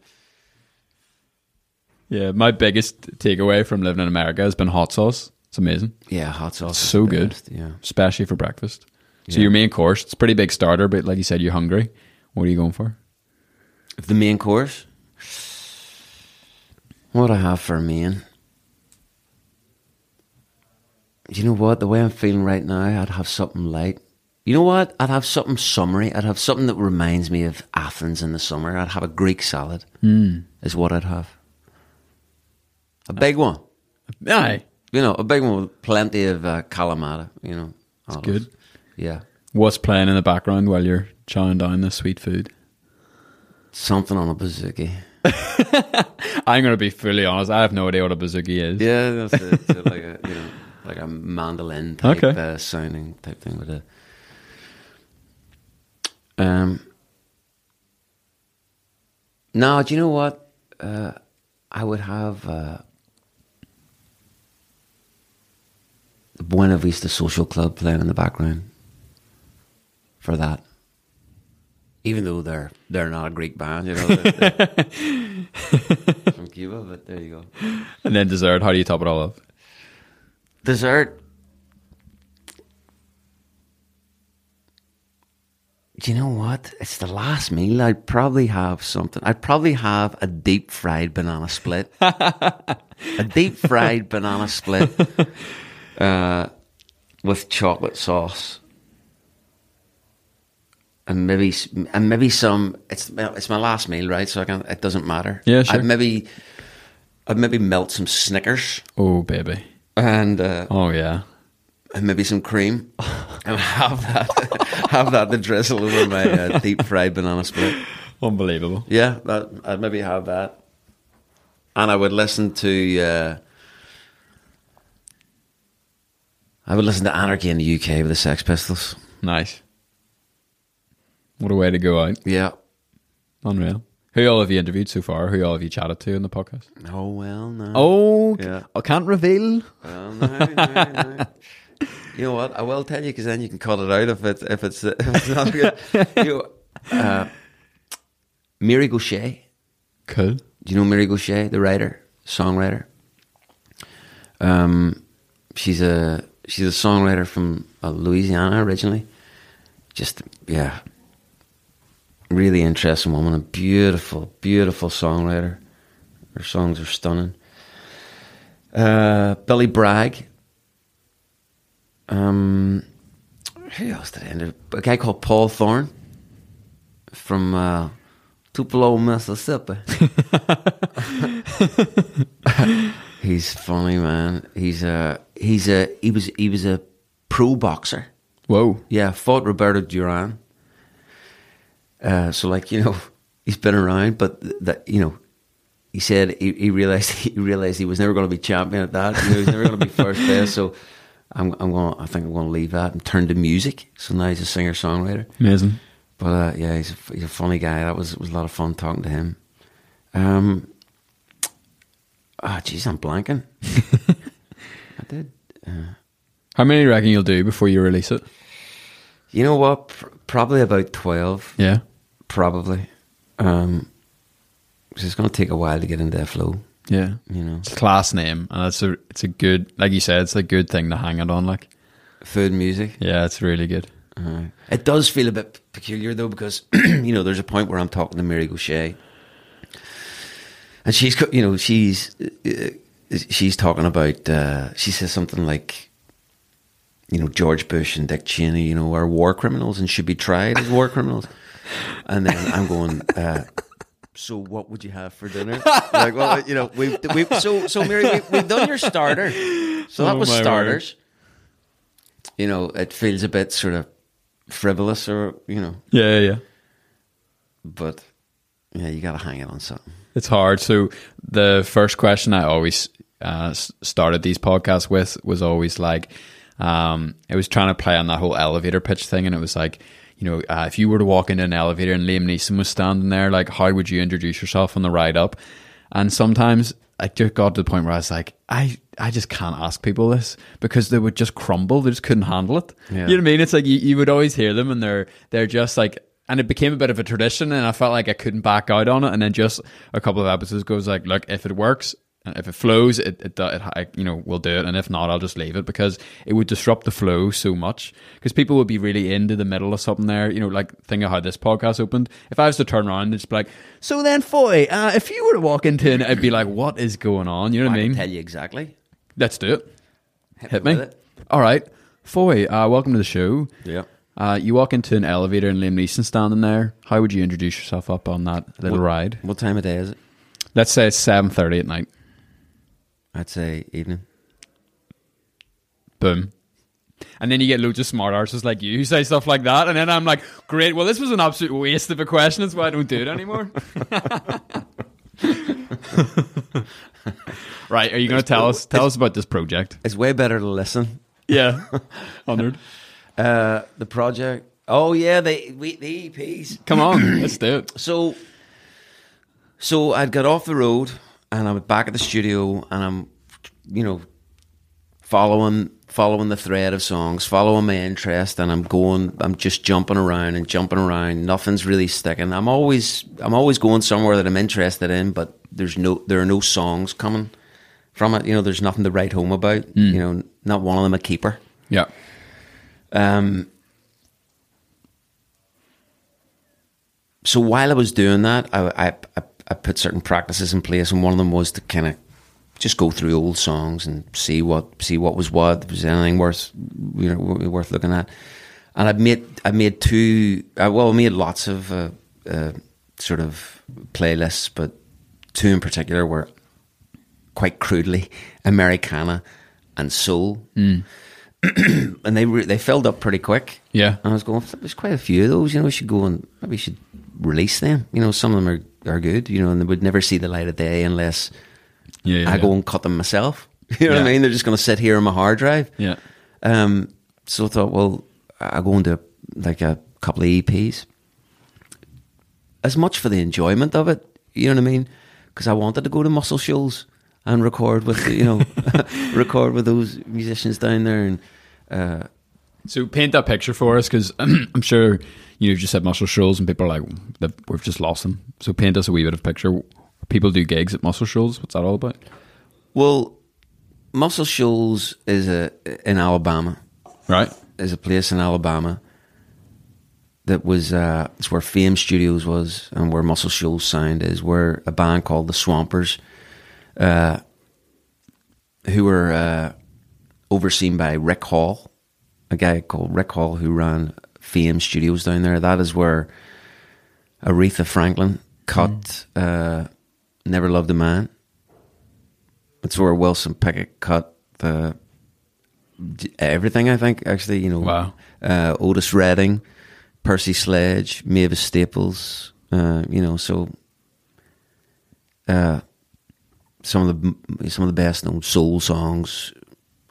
yeah, my biggest takeaway from living in America has been hot sauce. It's amazing. yeah, hot sauce. so good. best, Yeah. especially for breakfast. So Yeah. your main course, it's a pretty big starter, but like you said, you're hungry. What are you going for? The main course, what I have for a main. You know what? The way I'm feeling right now, I'd have something light. You know what? I'd have something summery. I'd have something that reminds me of Athens in the summer. I'd have a Greek salad. Mm. Is what I'd have. A big one. Aye. You know, a big one with plenty of uh, kalamata. You know, olives. good. Yeah, What's playing in the background while you're chowing down this sweet food? something on a bouzouki. [LAUGHS] I'm going to be fully honest. I have no idea what a bouzouki is. Yeah, that's it. It's like a you know, like a mandolin type Okay. uh, sounding type thing with a. Um. No, do you know what? Uh, I would have uh, Buena Vista Social Club playing in the background for that. Even though they're they're not a Greek band, you know, they're, they're [LAUGHS] from Cuba, but there you go. And then dessert. How do you top it all up? Dessert. Do you know what? It's the last meal. I'd probably have something. I'd probably have a deep fried banana split. [LAUGHS] a deep fried banana split [LAUGHS] uh, with chocolate sauce. And maybe, and maybe some. It's it's my last meal, right? So I can. It doesn't matter. Yeah, sure. I'd maybe, I'd maybe melt some Snickers Oh, baby. and uh, Oh, yeah. and maybe some cream, [LAUGHS] and have that [LAUGHS] have that to drizzle over my uh, deep fried banana split. Unbelievable. Yeah, that, I'd maybe have that, and I would listen to. Uh, I would listen to Anarchy in the UK with the Sex Pistols. Nice. What a way to go out. Yeah. Unreal. Who all have you interviewed so far? Who all have you chatted to in the podcast? Oh well, no. Oh, Yeah. I can't reveal. Well, no, no, no. You know what? I will tell you because then you can cut it out if it's if it's, if it's not good. [LAUGHS] You know, uh, Mary Gauthier. Cool. Do you know Mary Gauthier, the writer, songwriter? Um, she's a she's a songwriter from uh, Louisiana originally. Just yeah, really interesting woman. A beautiful, beautiful songwriter. Her songs are stunning. Uh, Billy Bragg. Um, who else did I interview? A guy called Paul Thorn from uh, Tupelo, Mississippi. [LAUGHS] [LAUGHS] he's funny, man. He's a he's a he was he was a pro boxer. Whoa. Yeah, fought Roberto Duran. Uh, so like you know, [LAUGHS] he's been around, but that you know, he said he, he realized [LAUGHS] he realized he was never going to be champion at that. You know, he was never going to be first [LAUGHS] best. So I'm I'm going. I think I'm going to leave that and turn to music. So now he's a singer songwriter. Amazing. But uh, yeah, he's a, he's a funny guy. That was was a lot of fun talking to him. Um, ah, jeez, I'm blanking. Did. How many do you reckon you'll do before you release it? You know what? Pr- probably about twelve. Yeah. Probably. Um, 'cause it's going to take a while to get into that flow. Yeah. You know, It's a class name, and it's a it's a good, like you said, it's a good thing to hang it on. Like, food music. yeah, it's really good. Uh, it does feel a bit peculiar though because [CLEARS THROAT] you know there's a point where I'm talking to Mary Gauthier, and she's you know she's uh, she's talking about uh, she says something like you know George Bush and Dick Cheney you know are war criminals and should be tried as war criminals, and then I'm going. Uh, so what would you have for dinner? like, well, you know, we've, we've so so Mary, we've, we've done your starter. So that Oh, was my word. starters. You know, it feels a bit sort of frivolous, or you know, Yeah, yeah, yeah. but yeah, you got to hang it on something. It's hard. So the first question I always uh, started these podcasts with was always like, um, I was trying to play on that whole elevator pitch thing, and it was like, you know, uh, if you were to walk into an elevator and Liam Neeson was standing there, like, how would you introduce yourself on the ride up? And sometimes I just got to the point where I was like, I, I just can't ask people this because they would just crumble. They just couldn't handle it. Yeah. You know what I mean? It's like you, you would always hear them and they're they're just like and it became a bit of a tradition and I felt like I couldn't back out on it. And then just a couple of episodes goes like, look, if it works, if it flows, it, it, it, I, you know, we'll do it. And if not, I'll just leave it because it would disrupt the flow so much. Because people would be really into the middle of something there. You know, like think of how this podcast opened. If I was to turn around and just be like, so then, Foy, uh, if you were to walk into it, I'd be like, what is going on? You know what I I mean? tell you exactly. Let's do it. Hit me. with it. All right. Foy, uh, welcome to the show. Yeah. Uh, you walk into an elevator and Liam Neeson standing there. How would you introduce yourself up on that little What- ride? What time of day is it? Let's say it's seven thirty at night. I'd say evening. Boom. And then you get loads of smart arses like you who say stuff like that, and then I'm like, great. Well, this was an absolute waste of a question. That's why I don't do it anymore. [LAUGHS] right? Are you going to tell us tell us about this project? It's way better to listen. Yeah, [LAUGHS] honored. Uh, the project. Oh yeah, the we, the EPs. Come on, [CLEARS THROAT] let's do it. So, so I'd got off the road and I'm back at the studio, and I'm, you know, following following the thread of songs, following my interest, and I'm going, I'm just jumping around and jumping around. Nothing's really sticking. I'm always, I'm always going somewhere that I'm interested in, but there's no, there are no songs coming from it. You know, there's nothing to write home about. You know, not one of them a keeper. Yeah. Um, so while I was doing that, I, I, I, I put certain practices in place, and one of them was to kind of just go through old songs and see what see what was what. If was anything worth you know worth looking at? And I made I made two. Uh, well, I made lots of uh, uh, sort of playlists, but two in particular were quite crudely Americana and soul, [CLEARS THROAT] and they re- they filled up pretty quick. Yeah. And I was going, there's quite a few of those, you know, we should go and maybe we should release them. You know, some of them are, are good, you know, and they would never see the light of day unless Yeah. yeah I yeah. go and cut them myself. [LAUGHS] You know what I mean? They're just going to sit here on my hard drive. Yeah. Um, so I thought, well, I'll go into like a couple of EPs. As much for the enjoyment of it, you know what I mean? Because I wanted to go to Muscle Shoals and record with, you know, [LAUGHS] record with those musicians down there. And uh, So paint that picture for us, because [CLEARS THROAT] I'm sure you've just said Muscle Shoals, and people are like, "We've just lost them." So paint us a wee bit of picture. People do gigs at Muscle Shoals. What's that all about? well, Muscle Shoals is a in Alabama. Right. is a place in Alabama that was uh, it's where Fame Studios was and where Muscle Shoals Sound is, where a band called the Swampers, uh, who were uh, overseen by Rick Hall, a guy called Rick Hall who ran Fame Studios down there. That is where Aretha Franklin cut uh, "Never Loved a Man." It's where Wilson Pickett cut the everything. I think actually, you know, Wow. uh, Otis Redding, Percy Sledge, Mavis Staples, uh, you know, so uh, some of the some of the best known soul songs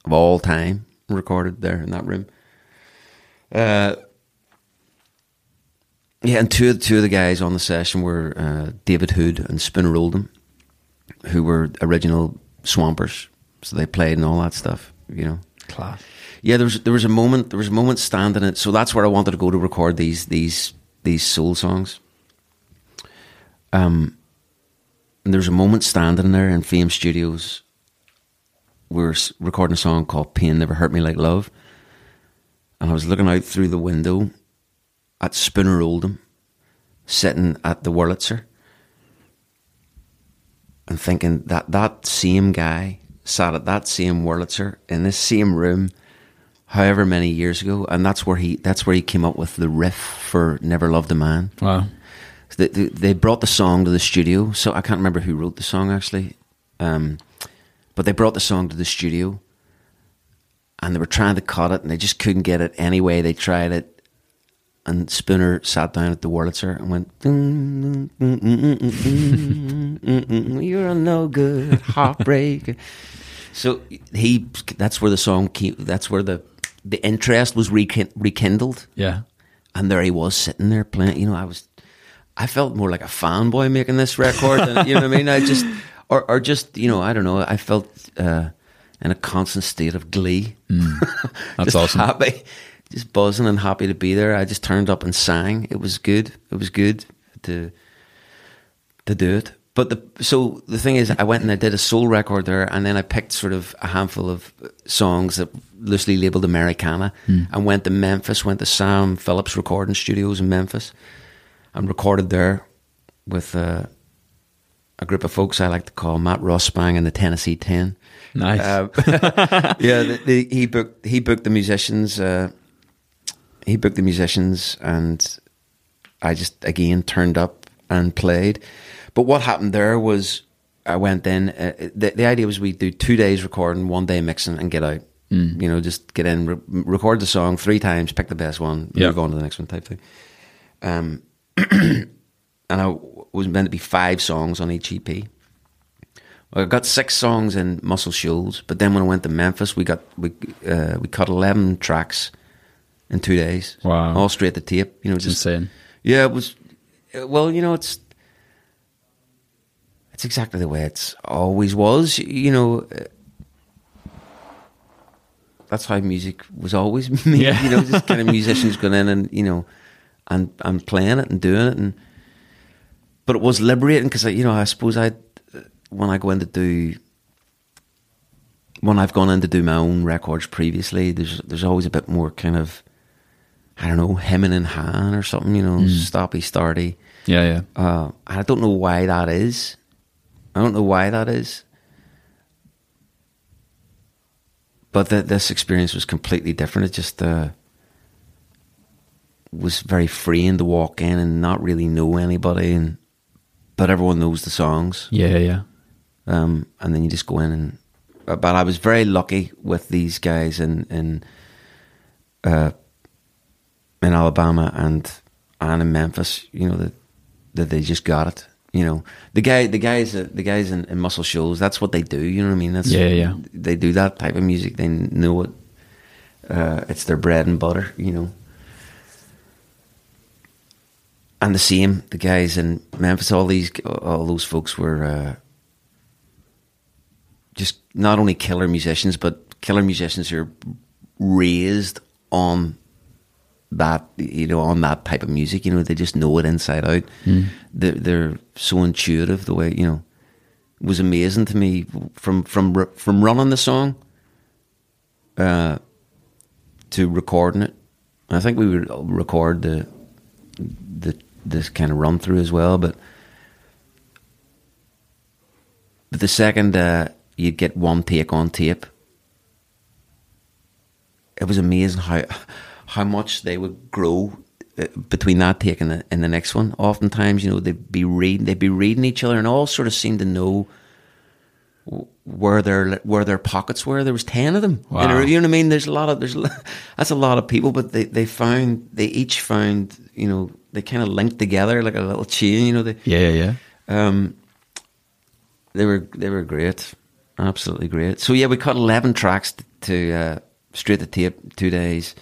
of all time recorded there in that room. Uh, yeah, and two of two of the guys on the session were uh, David Hood and Spooner Oldham, who were original Swampers. So they played and all that stuff, you know. Class. Yeah, there was there was a moment there was a moment standing it. So that's where I wanted to go to record these these these soul songs. Um, and there was a moment standing there in Fame Studios. We were recording a song called "Pain Never Hurt Me Like Love," and I was looking out through the window at Spooner Oldham, sitting at the Wurlitzer, and thinking that that same guy sat at that same Wurlitzer in this same room, however many years ago, and that's where he that's where he came up with the riff for "Never Loved a Man." Wow. They, they, they brought the song to the studio, so I can't remember who wrote the song actually, um, but they brought the song to the studio, and they were trying to cut it, and they just couldn't get it anyway. They tried it, and Spooner sat down at the Wurlitzer and went, "Mm, mm, mm, mm, mm, mm, mm, "You're a no good heartbreaker. so he, that's where the song came. That's where the the interest was rekindled. Yeah. And there he was sitting there playing. You know, I was, I felt more like a fanboy making this record. and, you know what I mean? I just, or, or just, you know, I don't know. I felt uh, in a constant state of glee. [LAUGHS] That's just awesome. happy, just buzzing and happy to be there. I just turned up and sang. It was good. It was good to to do it. But the so the thing is, I went and I did a soul record there, and then I picked sort of a handful of songs that loosely labeled Americana, and went to Memphis, went to Sam Phillips Recording Studios in Memphis, and recorded there with uh, a group of folks I like to call Matt Ross-Spang and the Tennessee Ten. Nice. Uh, [LAUGHS] yeah, the, the, he booked he booked the musicians. Uh, he booked the musicians, and I just again turned up and played. But what happened there was I went in. Uh, the the idea was we'd do two days recording, one day mixing, and get out. You know, just get in, re- record the song three times, pick the best one, Yeah. move on to the next one, type thing. Um, [CLEARS THROAT] and I was meant to be five songs on each EP. Well, I got six songs in Muscle Shoals, but then when I went to Memphis, we got we uh, we cut eleven tracks in two days. Wow. all straight to tape. You know, It's just insane. yeah, it was. uh, Well, you know, it's it's exactly the way it's always was. You know, uh, that's how music was always [LAUGHS] made. Yeah. You know, just kind of musicians going in and you know, and and playing it and doing it, and but it was liberating because you know I suppose I when I go in to do when I've gone in to do my own records previously, there's there's always a bit more kind of I don't know hemming and hand or something. You know, stoppy starty. Yeah, yeah. Uh, I don't know why that is. I don't know why that is. But th- this experience was completely different. It just uh, was very freeing to walk in and not really know anybody, and but everyone knows the songs. Yeah, yeah. Um, and then you just go in and. uh, But I was very lucky with these guys in in uh, in Alabama and and in Memphis. You know that that they just got it. You know the guy, the guys, uh, the guys in, in Muscle Shoals. That's what they do. You know what I mean? That's Yeah, yeah. They do that type of music. They know it. Uh, it's their bread and butter. You know. And the same, the guys in Memphis, all these, all those folks were uh, just not only killer musicians, but killer musicians who are raised on that, you know, on that type of music. You know, they just know it inside out. They're, they're so intuitive. The way you know it was amazing to me from from from running the song uh, to recording it. I think we would record the the this kind of run through as well, but but the second uh, you'd get one take on tape, it was amazing how how much they would grow uh, between that take and the, and the next one. Oftentimes, you know, they'd be reading, they'd be reading each other, and all sort of seemed to know where their where their pockets were. There was ten of them. Wow. You know, you know what I mean? There's a lot of there's [LAUGHS] that's a lot of people, but they they found they each found you know they kind of linked together like a little chain. You know, they Yeah, yeah, yeah. um, they were they were great, absolutely great. So yeah, we cut eleven tracks t- to uh, straight to tape, two days,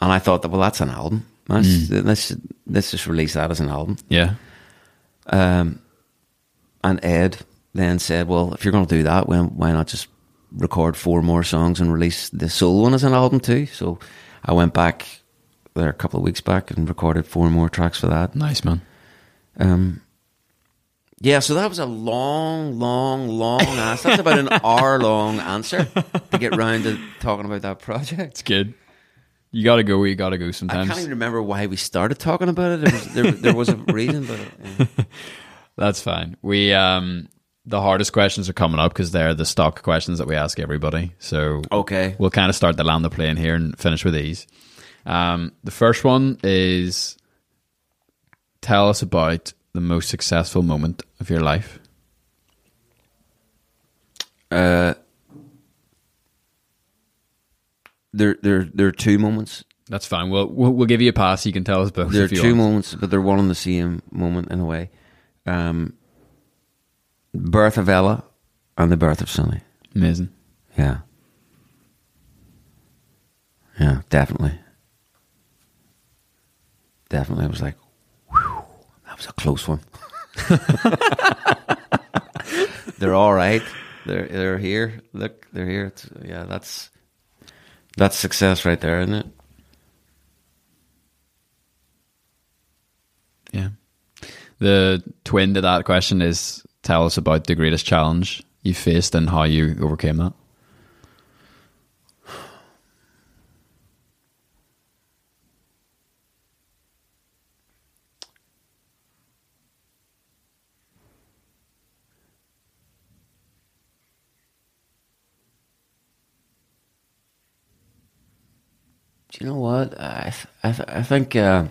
and I thought that well, that's an album. Let's let's let's just release that as an album. Yeah. Um, and Ed then said, well, if you're going to do that, when why not just record four more songs and release the soul one as an album too? So I went back there a couple of weeks back and recorded four more tracks for that. Nice, man. Um, yeah, so that was a long, long, long answer. That's about an [LAUGHS] hour long answer to get round to talking about that project. It's good. You got to go where you got to go sometimes. I can't even remember why we started talking about it. There was, there, there was a reason, but uh, [LAUGHS] That's fine. We um the hardest questions are coming up because they're the stock questions that we ask everybody. So okay. we'll kind of start the land the plane here and finish with these. Um, the first one is tell us about the most successful moment of your life. Uh, there, there, there are two moments. That's fine. We'll we'll, we'll give you a pass. You can tell us both. There are two want. moments, but they're one and the same moment in a way. Um, birth of Ella and the birth of Sonny. Amazing. Yeah. Yeah, definitely. Definitely. Was like, whew, that was a close one. [LAUGHS] they're all right. They're they're here. Look, they're here. It's, yeah, that's that's success right there, isn't it? Yeah. The twin to that question is tell us about the greatest challenge you faced and how you overcame that. Do you know what? I th- I, th- I think uh,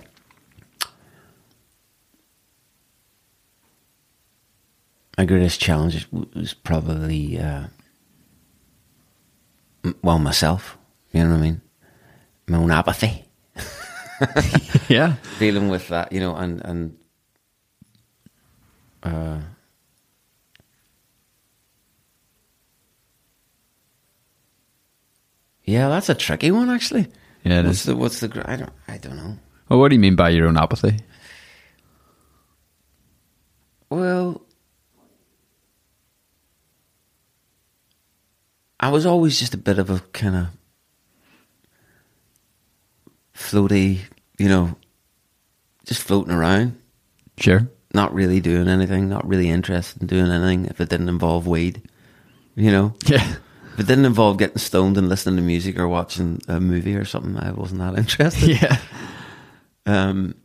my greatest challenge was probably uh, well myself. You know what I mean? My own apathy, [LAUGHS] Yeah. dealing with that. You know, and and uh, yeah, that's a tricky one actually. Yeah, it what's is. the what's the I don't I don't know. Well, what do you mean by your own apathy? Well, I was always just a bit of a kind of floaty, you know, just floating around. Sure. Not really doing anything, not really interested in doing anything if it didn't involve weed, you know? [LAUGHS] Yeah. If it didn't involve getting stoned and listening to music or watching a movie or something, I wasn't that [LAUGHS] interested. [LAUGHS] Yeah. Um,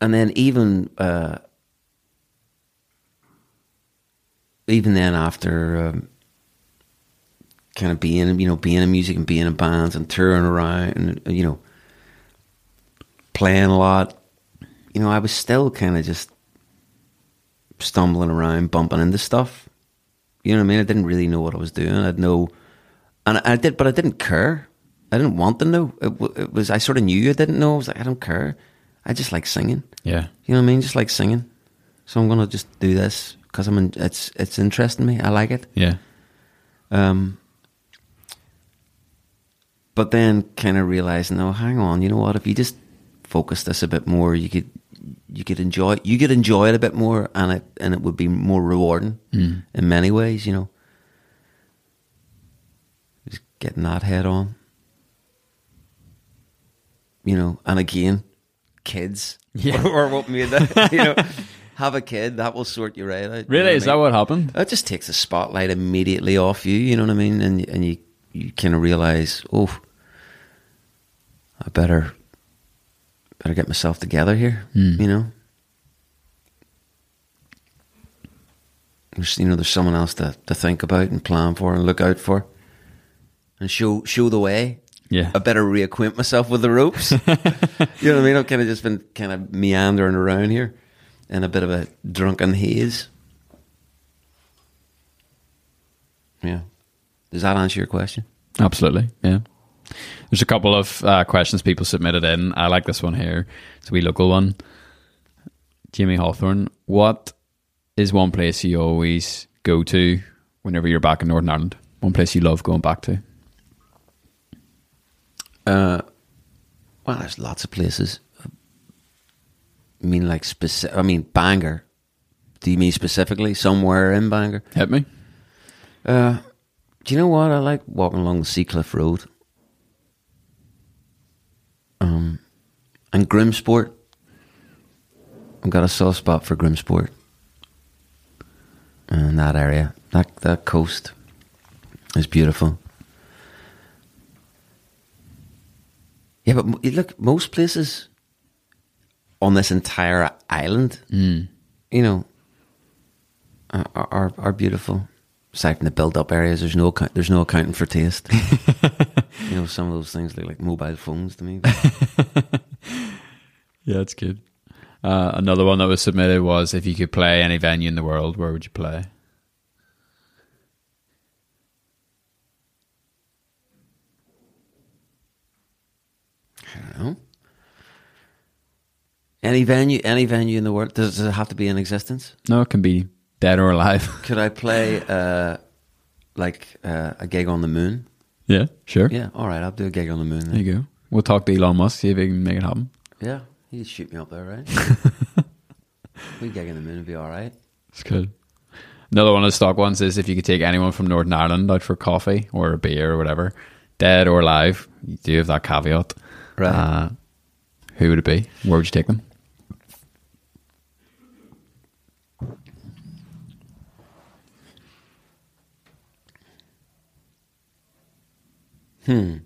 and then even uh, even then after um, kind of being you know being in music and being in bands and touring around and you know playing a lot, you know I was still kind of just stumbling around, bumping into stuff. You know what I mean? I didn't really know what I was doing. I'd know, and I did, but I didn't care. I didn't want to know. It, it was I sort of knew I didn't know. I was like, I don't care. I just like singing. Yeah. You know what I mean? Just like singing. So I'm gonna just do this because I'm. In, it's it's interesting me. I like it. Yeah. Um, but then kind of realizing, oh, hang on. You know what? If you just focus this a bit more, you could you could enjoy you could enjoy it a bit more, and it and it would be more rewarding Mm. in many ways. You know, just getting that head on. You know, and again, kids. Yeah. or what made that? [LAUGHS] You know, have a kid that will sort you right out. you know Really? I Is mean? that what happened? It just takes the spotlight immediately off you. You know what I mean? And and you you kind of realize, oh, I better better get myself together here. Hmm. You know, there's you know there's someone else to to think about and plan for and look out for, and show show the way. Yeah. I better reacquaint myself with the ropes. [LAUGHS] you know what I mean? I've kind of just been kind of meandering around here in a bit of a drunken haze. Yeah. Does that answer your question? Absolutely. Yeah. There's a couple of uh, questions people submitted in. I like this one here. It's a wee local one. Jamie Hawthorne, what is one place you always go to whenever you're back in Northern Ireland? One place you love going back to? Uh, well, there's lots of places. I mean, like specific. I mean, Bangor. Do you mean specifically somewhere in Bangor? Hit me. Uh, do you know what? I like walking along the Seacliff Road. Um, and Groomsport. I've got a soft spot for Groomsport. And that area, that that coast, is beautiful. Yeah, but look, most places on this entire island, Mm. you know, are are, are beautiful. Aside from the build-up areas, there's no there's no accounting for taste. [LAUGHS] you know, some of those things look like mobile phones to me. [LAUGHS] Yeah, it's good. Uh, another one that was submitted was if you could play any venue in the world, where would you play? I don't know. Any venue, any venue in the world. Does, does it have to be in existence? No, it can be dead or alive. [LAUGHS] Could I play uh, like uh, a gig on the moon? yeah, sure. Yeah, all right, I'll do a gig on the moon. There you go. We'll talk to Elon Musk, see if he can make it happen. Yeah, he'd shoot me up there, right? [LAUGHS] we gig on the moon would be all right. It's good. Another one of the stock ones is if you could take anyone from Northern Ireland out for coffee or a beer or whatever, dead or alive, you do have that caveat. Right. Uh, who would it be? Where would you take them? Hmm.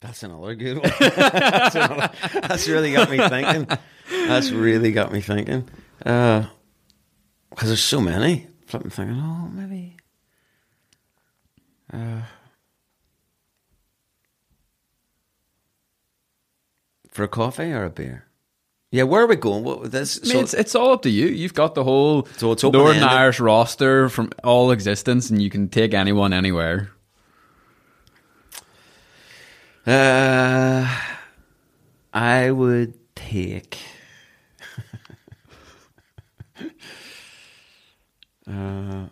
That's another good one. [LAUGHS] that's, another- that's really got me thinking. That's really got me thinking. Because there's so many. I'm thinking, oh, maybe. Uh, for a coffee or a beer? Yeah, where are we going? What this? I mean, it's, it's all up to you. You've got the whole So it's Northern. Irish roster from all existence, and you can take anyone anywhere. Uh, I would take. [LAUGHS] uh,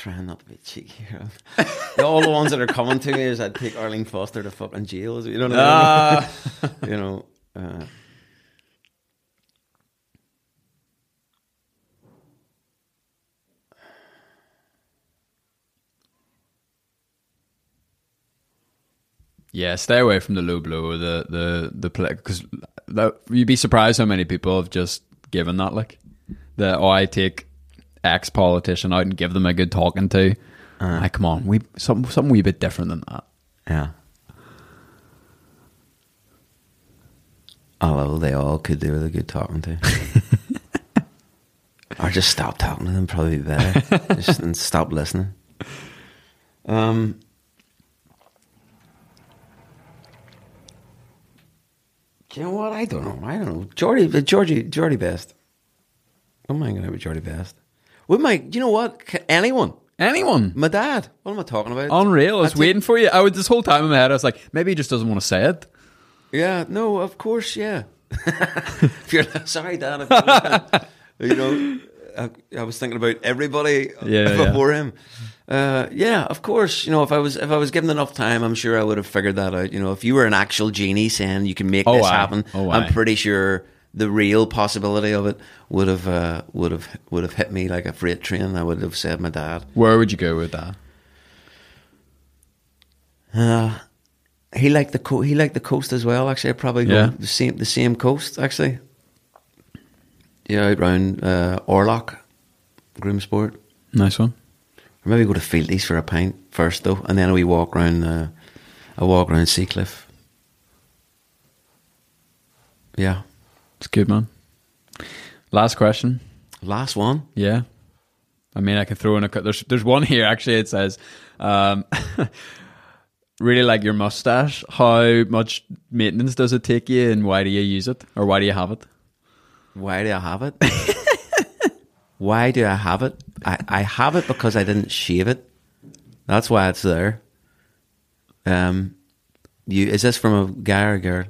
trying not to be cheeky here. All the ones that are coming to me is I'd take Arlene Foster to fucking jail. You know what I mean? Ah. you know. Uh, Yeah, stay away from the low blow, the the the because you'd be surprised how many people have just given that. Like, the oh, I take ex politician out and give them a good talking to. like, come on, we some something wee bit different than that. yeah. Although they all could do with a good talking to. [LAUGHS] or just stop talking to them, probably be better. [LAUGHS] just and stop listening. Um. You know what? I don't know. I don't know. Jordy, uh, Georgie, Best. What am I going to have Jordy Best? We might. You know what? Anyone. Anyone. My dad. What am I talking about? Unreal. I was think- waiting for you. I was this whole time in my head. I was like, maybe he just doesn't want to say it. Yeah, no, of course, yeah. [LAUGHS] if you're sorry, Dad, you're [LAUGHS] you know, I, I was thinking about everybody Yeah, before him. Uh, yeah, of course. You know, if I was if I was given enough time, I'm sure I would have figured that out. You know, if you were an actual genie saying you can make Oh, this aye. happen, Oh, aye. I'm pretty sure the real possibility of it would have uh, would have would have hit me like a freight train. I would have said my dad. Where would you go with that? Uh, he liked the co- he liked the coast as well. Actually, I'd probably go Yeah. the same the same coast. Actually, yeah, out round uh, Orlock, Groomsport, Nice one. or maybe go to Fieldies for a pint first though, and then we walk round. Uh, a walk around Seacliff. Yeah, It's good, man. Last question. last one. Yeah. I mean, I can throw in a. There's there's one here actually. It says, um, [LAUGHS] "Really like your mustache. How much maintenance does it take you, and why do you use it, or why do you have it?" Why do I have it? [LAUGHS] why do I have it? I, I have it because I didn't shave it. That's why it's there. Um, you is this from a guy or a girl?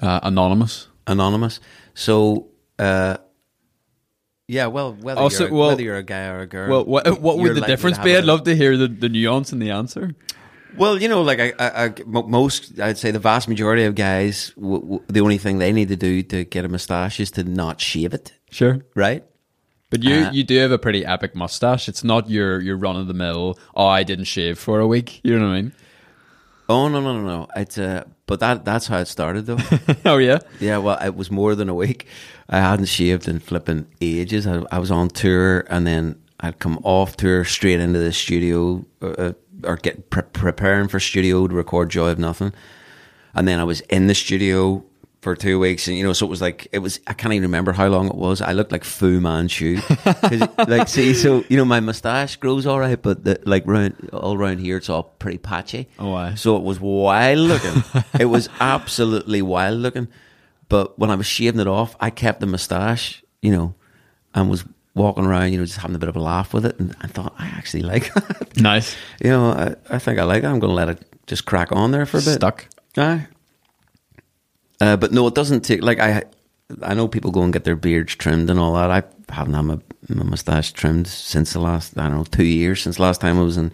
Uh, anonymous. Anonymous. So, uh, yeah. Well, whether Also, you're, well- whether you're a guy or a girl. Well, what what would the difference be? I'd love to hear the, the nuance in the answer. Well, you know, like I, I, I, most, I'd say the vast majority of guys, w- w- the only thing they need to do to get a moustache is to not shave it, Sure. right? But you, Uh, you do have a pretty epic mustache. It's not your your run of the mill. Oh, I didn't shave for a week. You know what I mean? Oh no, no, no, no! It's uh, but that that's how it started though. [LAUGHS] oh yeah. yeah, well, it was more than a week. I hadn't shaved in flipping ages. I, I was on tour, and then I'd come off tour straight into the studio, uh, uh, or get pre- preparing for studio to record Joy of Nothing, and then I was in the studio for two weeks, and you know, so it was like it was. I can't even remember how long it was. I looked like Fu Manchu, [LAUGHS] like see, so you know, my moustache grows all right, but the, like round all around here, it's all pretty patchy. Oh, aye. So it was wild looking. [LAUGHS] it was absolutely wild looking. But when I was shaving it off, I kept the moustache, you know, and was walking around, you know, just having a bit of a laugh with it. And I thought, I actually like that. Nice. [LAUGHS] you know, I, I think I like it. I'm going to let it just crack on there for a bit. Stuck. Aye. Uh, but no, it doesn't take, like, I I know people go and get their beards trimmed and all that. I haven't had my, my moustache trimmed since the last, I don't know, two years, since last time I was in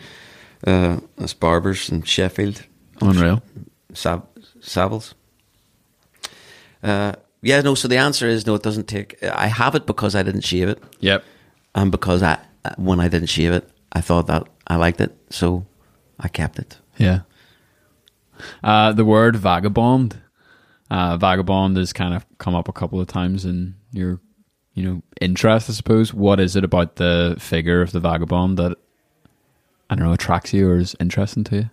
uh, this barber's in Sheffield. Unreal. Sav- Savills. Uh, yeah, no. So the answer is no. It doesn't take. I have it because I didn't shave it, Yep. and because I when I didn't shave it, I thought that I liked it, so I kept it. Yeah. Uh, the word vagabond. Uh, vagabond has kind of come up a couple of times in your, you know, interest. I suppose. What is it about the figure of the vagabond that I don't know attracts you or is interesting to you?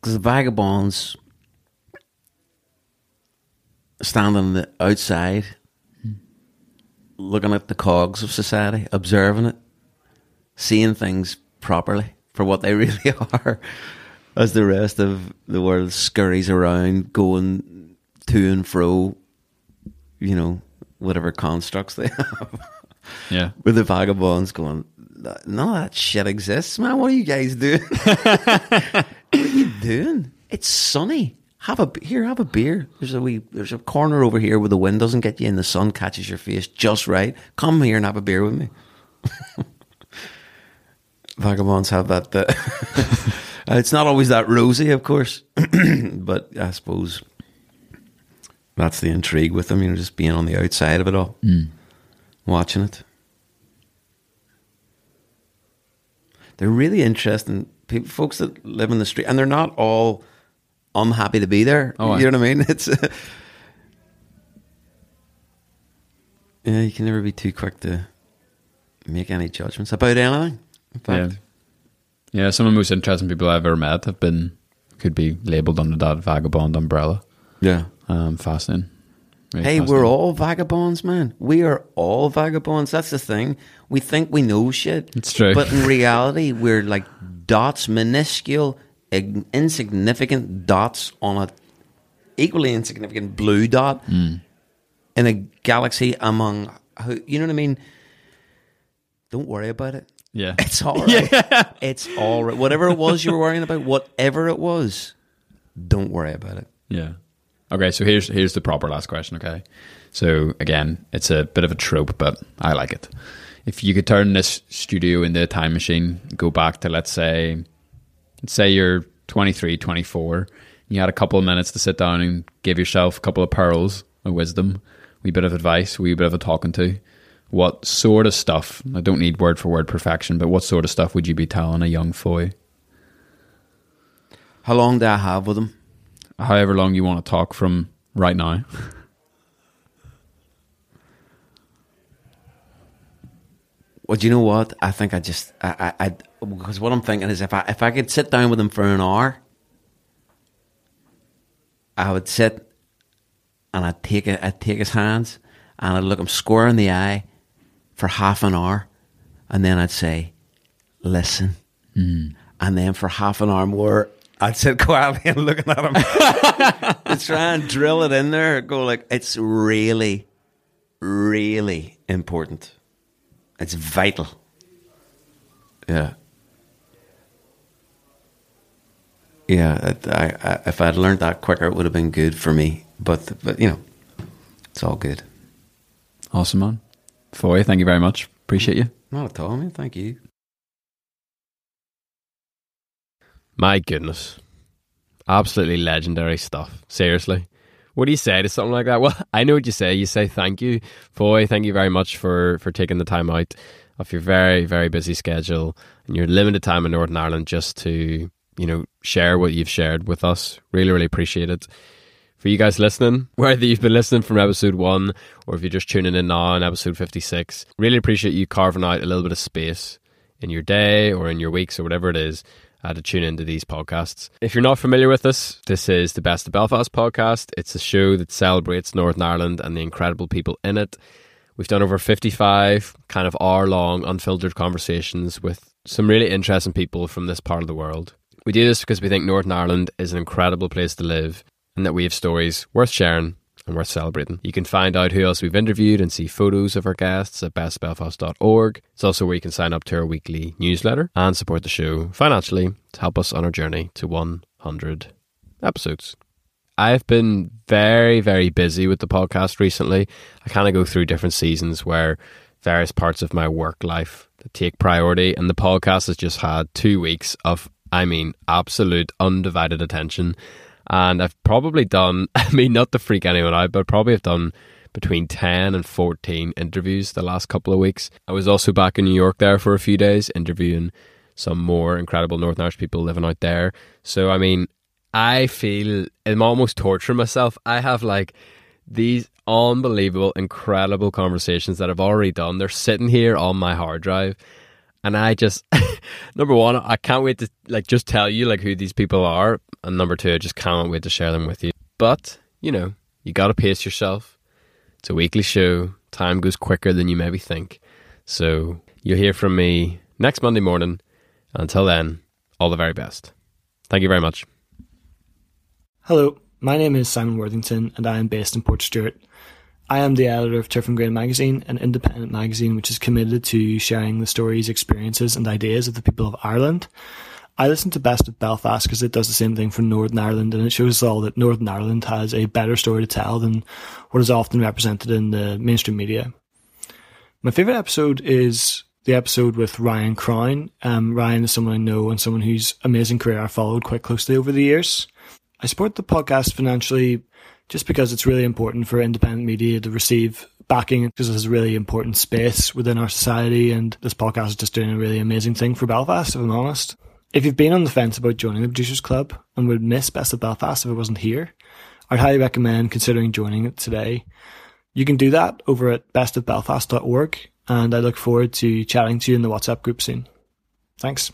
Because the vagabonds standing on the outside, looking at the cogs of society, observing it, seeing things properly for what they [LAUGHS] really are, as the rest of the world scurries around, going to and fro, you know, whatever constructs they [LAUGHS] have. Yeah. With the vagabonds going, none of that shit exists, man. What are you guys doing? [LAUGHS] what are you doing? It's sunny. Have a here, have a beer. There's a wee, there's a corner over here where the wind doesn't get you and the sun catches your face just right. Come here and have a beer with me. [LAUGHS] Vagabonds have that. Uh, it's not always that rosy, of course, [CLEARS THROAT] but I suppose that's the intrigue with them. You know, just being on the outside of it all, watching it. They're really interesting people, folks that live in the street, and they're not all unhappy to be there. Oh, you know what I mean? [LAUGHS] It's yeah, you can never be too quick to make any judgments about anything. In fact, Yeah, some of the most interesting people I've ever met have been could be labelled under that vagabond umbrella. yeah. Um, fascinating. Really Hey, we're all vagabonds, man. We are all vagabonds. That's the thing. We think we know shit. It's true. But in [LAUGHS] reality, we're like dots, minuscule, ig- insignificant dots on a equally insignificant blue dot Mm. in a galaxy among, who- you know what I mean? Don't worry about it. Yeah. [LAUGHS] It's all [LAUGHS] right. It's all right. Whatever it was you were worrying about, whatever it was, don't worry about it. Yeah. Okay, so here's here's the proper last question. Okay, so again, it's a bit of a trope, but I like it. If you could turn this studio into a time machine, go back to let's say, let's say you're 23, 24, you had a couple of minutes to sit down and give yourself a couple of pearls of wisdom, a wee bit of advice, wee bit of a talking to. What sort of stuff? I don't need word for word perfection, but what sort of stuff would you be telling a young foy? How long do I have with them? However long you want to talk from right now. Well, do you know what? I think I just I I, I because what I'm thinking is if I if I could sit down with him for an hour, I would sit and I'd take it I'd take his hands and I'd look him square in the eye for half an hour, and then I'd say, "Listen," mm. and then for half an hour more. I'd sit [LAUGHS] quietly and looking at him [LAUGHS] to try and drill it in there. Go like it's really, really important. It's vital. Yeah. Yeah, I, I, I, if I'd learned that quicker, it would have been good for me. But, but you know, it's all good. Awesome, man. Foy, thank you very much. Appreciate you. Not at all, man. Thank you. My goodness. Absolutely legendary stuff. Seriously. What do you say to something like that? Well, [LAUGHS] I know what you say. You say thank you. Foy, thank you very much for, for taking the time out of your very, very busy schedule and your limited time in Northern Ireland just to, you know, share what you've shared with us. Really, really appreciate it. For you guys listening, whether you've been listening from episode one or if you're just tuning in now on episode 56, really appreciate you carving out a little bit of space in your day or in your weeks or whatever it is uh, to tune into these podcasts. If you're not familiar with us, this is the Best of Belfast podcast. It's a show that celebrates Northern Ireland and the incredible people in it. We've done over 55 kind of hour long unfiltered conversations with some really interesting people from this part of the world. We do this because we think Northern Ireland is an incredible place to live and that we have stories worth sharing and worth celebrating. You can find out who else we've interviewed and see photos of our guests at bestbelfast.org. It's also where you can sign up to our weekly newsletter and support the show financially to help us on our journey to 100 episodes. I've been very, very busy with the podcast recently. I kind of go through different seasons where various parts of my work life take priority, and the podcast has just had two weeks of, I mean, absolute undivided attention. And I've probably done, [LAUGHS] I mean, not to freak anyone out, but probably have done between 10 and 14 interviews the last couple of weeks. I was also back in New York there for a few days, interviewing some more incredible Northern Irish people living out there. So, I mean, I feel I'm almost torturing myself. I have like these unbelievable, incredible conversations that I've already done. They're sitting here on my hard drive. And I just, [LAUGHS] number one, I can't wait to like just tell you like who these people are. And number two, I just can't wait to share them with you. But, you know, you got to pace yourself. It's a weekly show. Time goes quicker than you maybe think. So you'll hear from me next Monday morning. Until then, all the very best. Thank you very much. Hello, my name is Simon Worthington and I am based in Portstewart. I am the editor of Turf and Grain magazine, an independent magazine which is committed to sharing the stories, experiences, and ideas of the people of Ireland. I listen to Best of Belfast because it does the same thing for Northern Ireland and it shows us all that Northern Ireland has a better story to tell than what is often represented in the mainstream media. My favourite episode is the episode with Ryan Crown. Um, Ryan is someone I know and someone whose amazing career I followed quite closely over the years. I support the podcast financially just because it's really important for independent media to receive backing because it's a really important space within our society and this podcast is just doing a really amazing thing for Belfast, if I'm honest. If you've been on the fence about joining the Producers Club and would miss Best of Belfast if it wasn't here, I'd highly recommend considering joining it today. You can do that over at bestofbelfast.org and I look forward to chatting to you in the WhatsApp group soon. Thanks.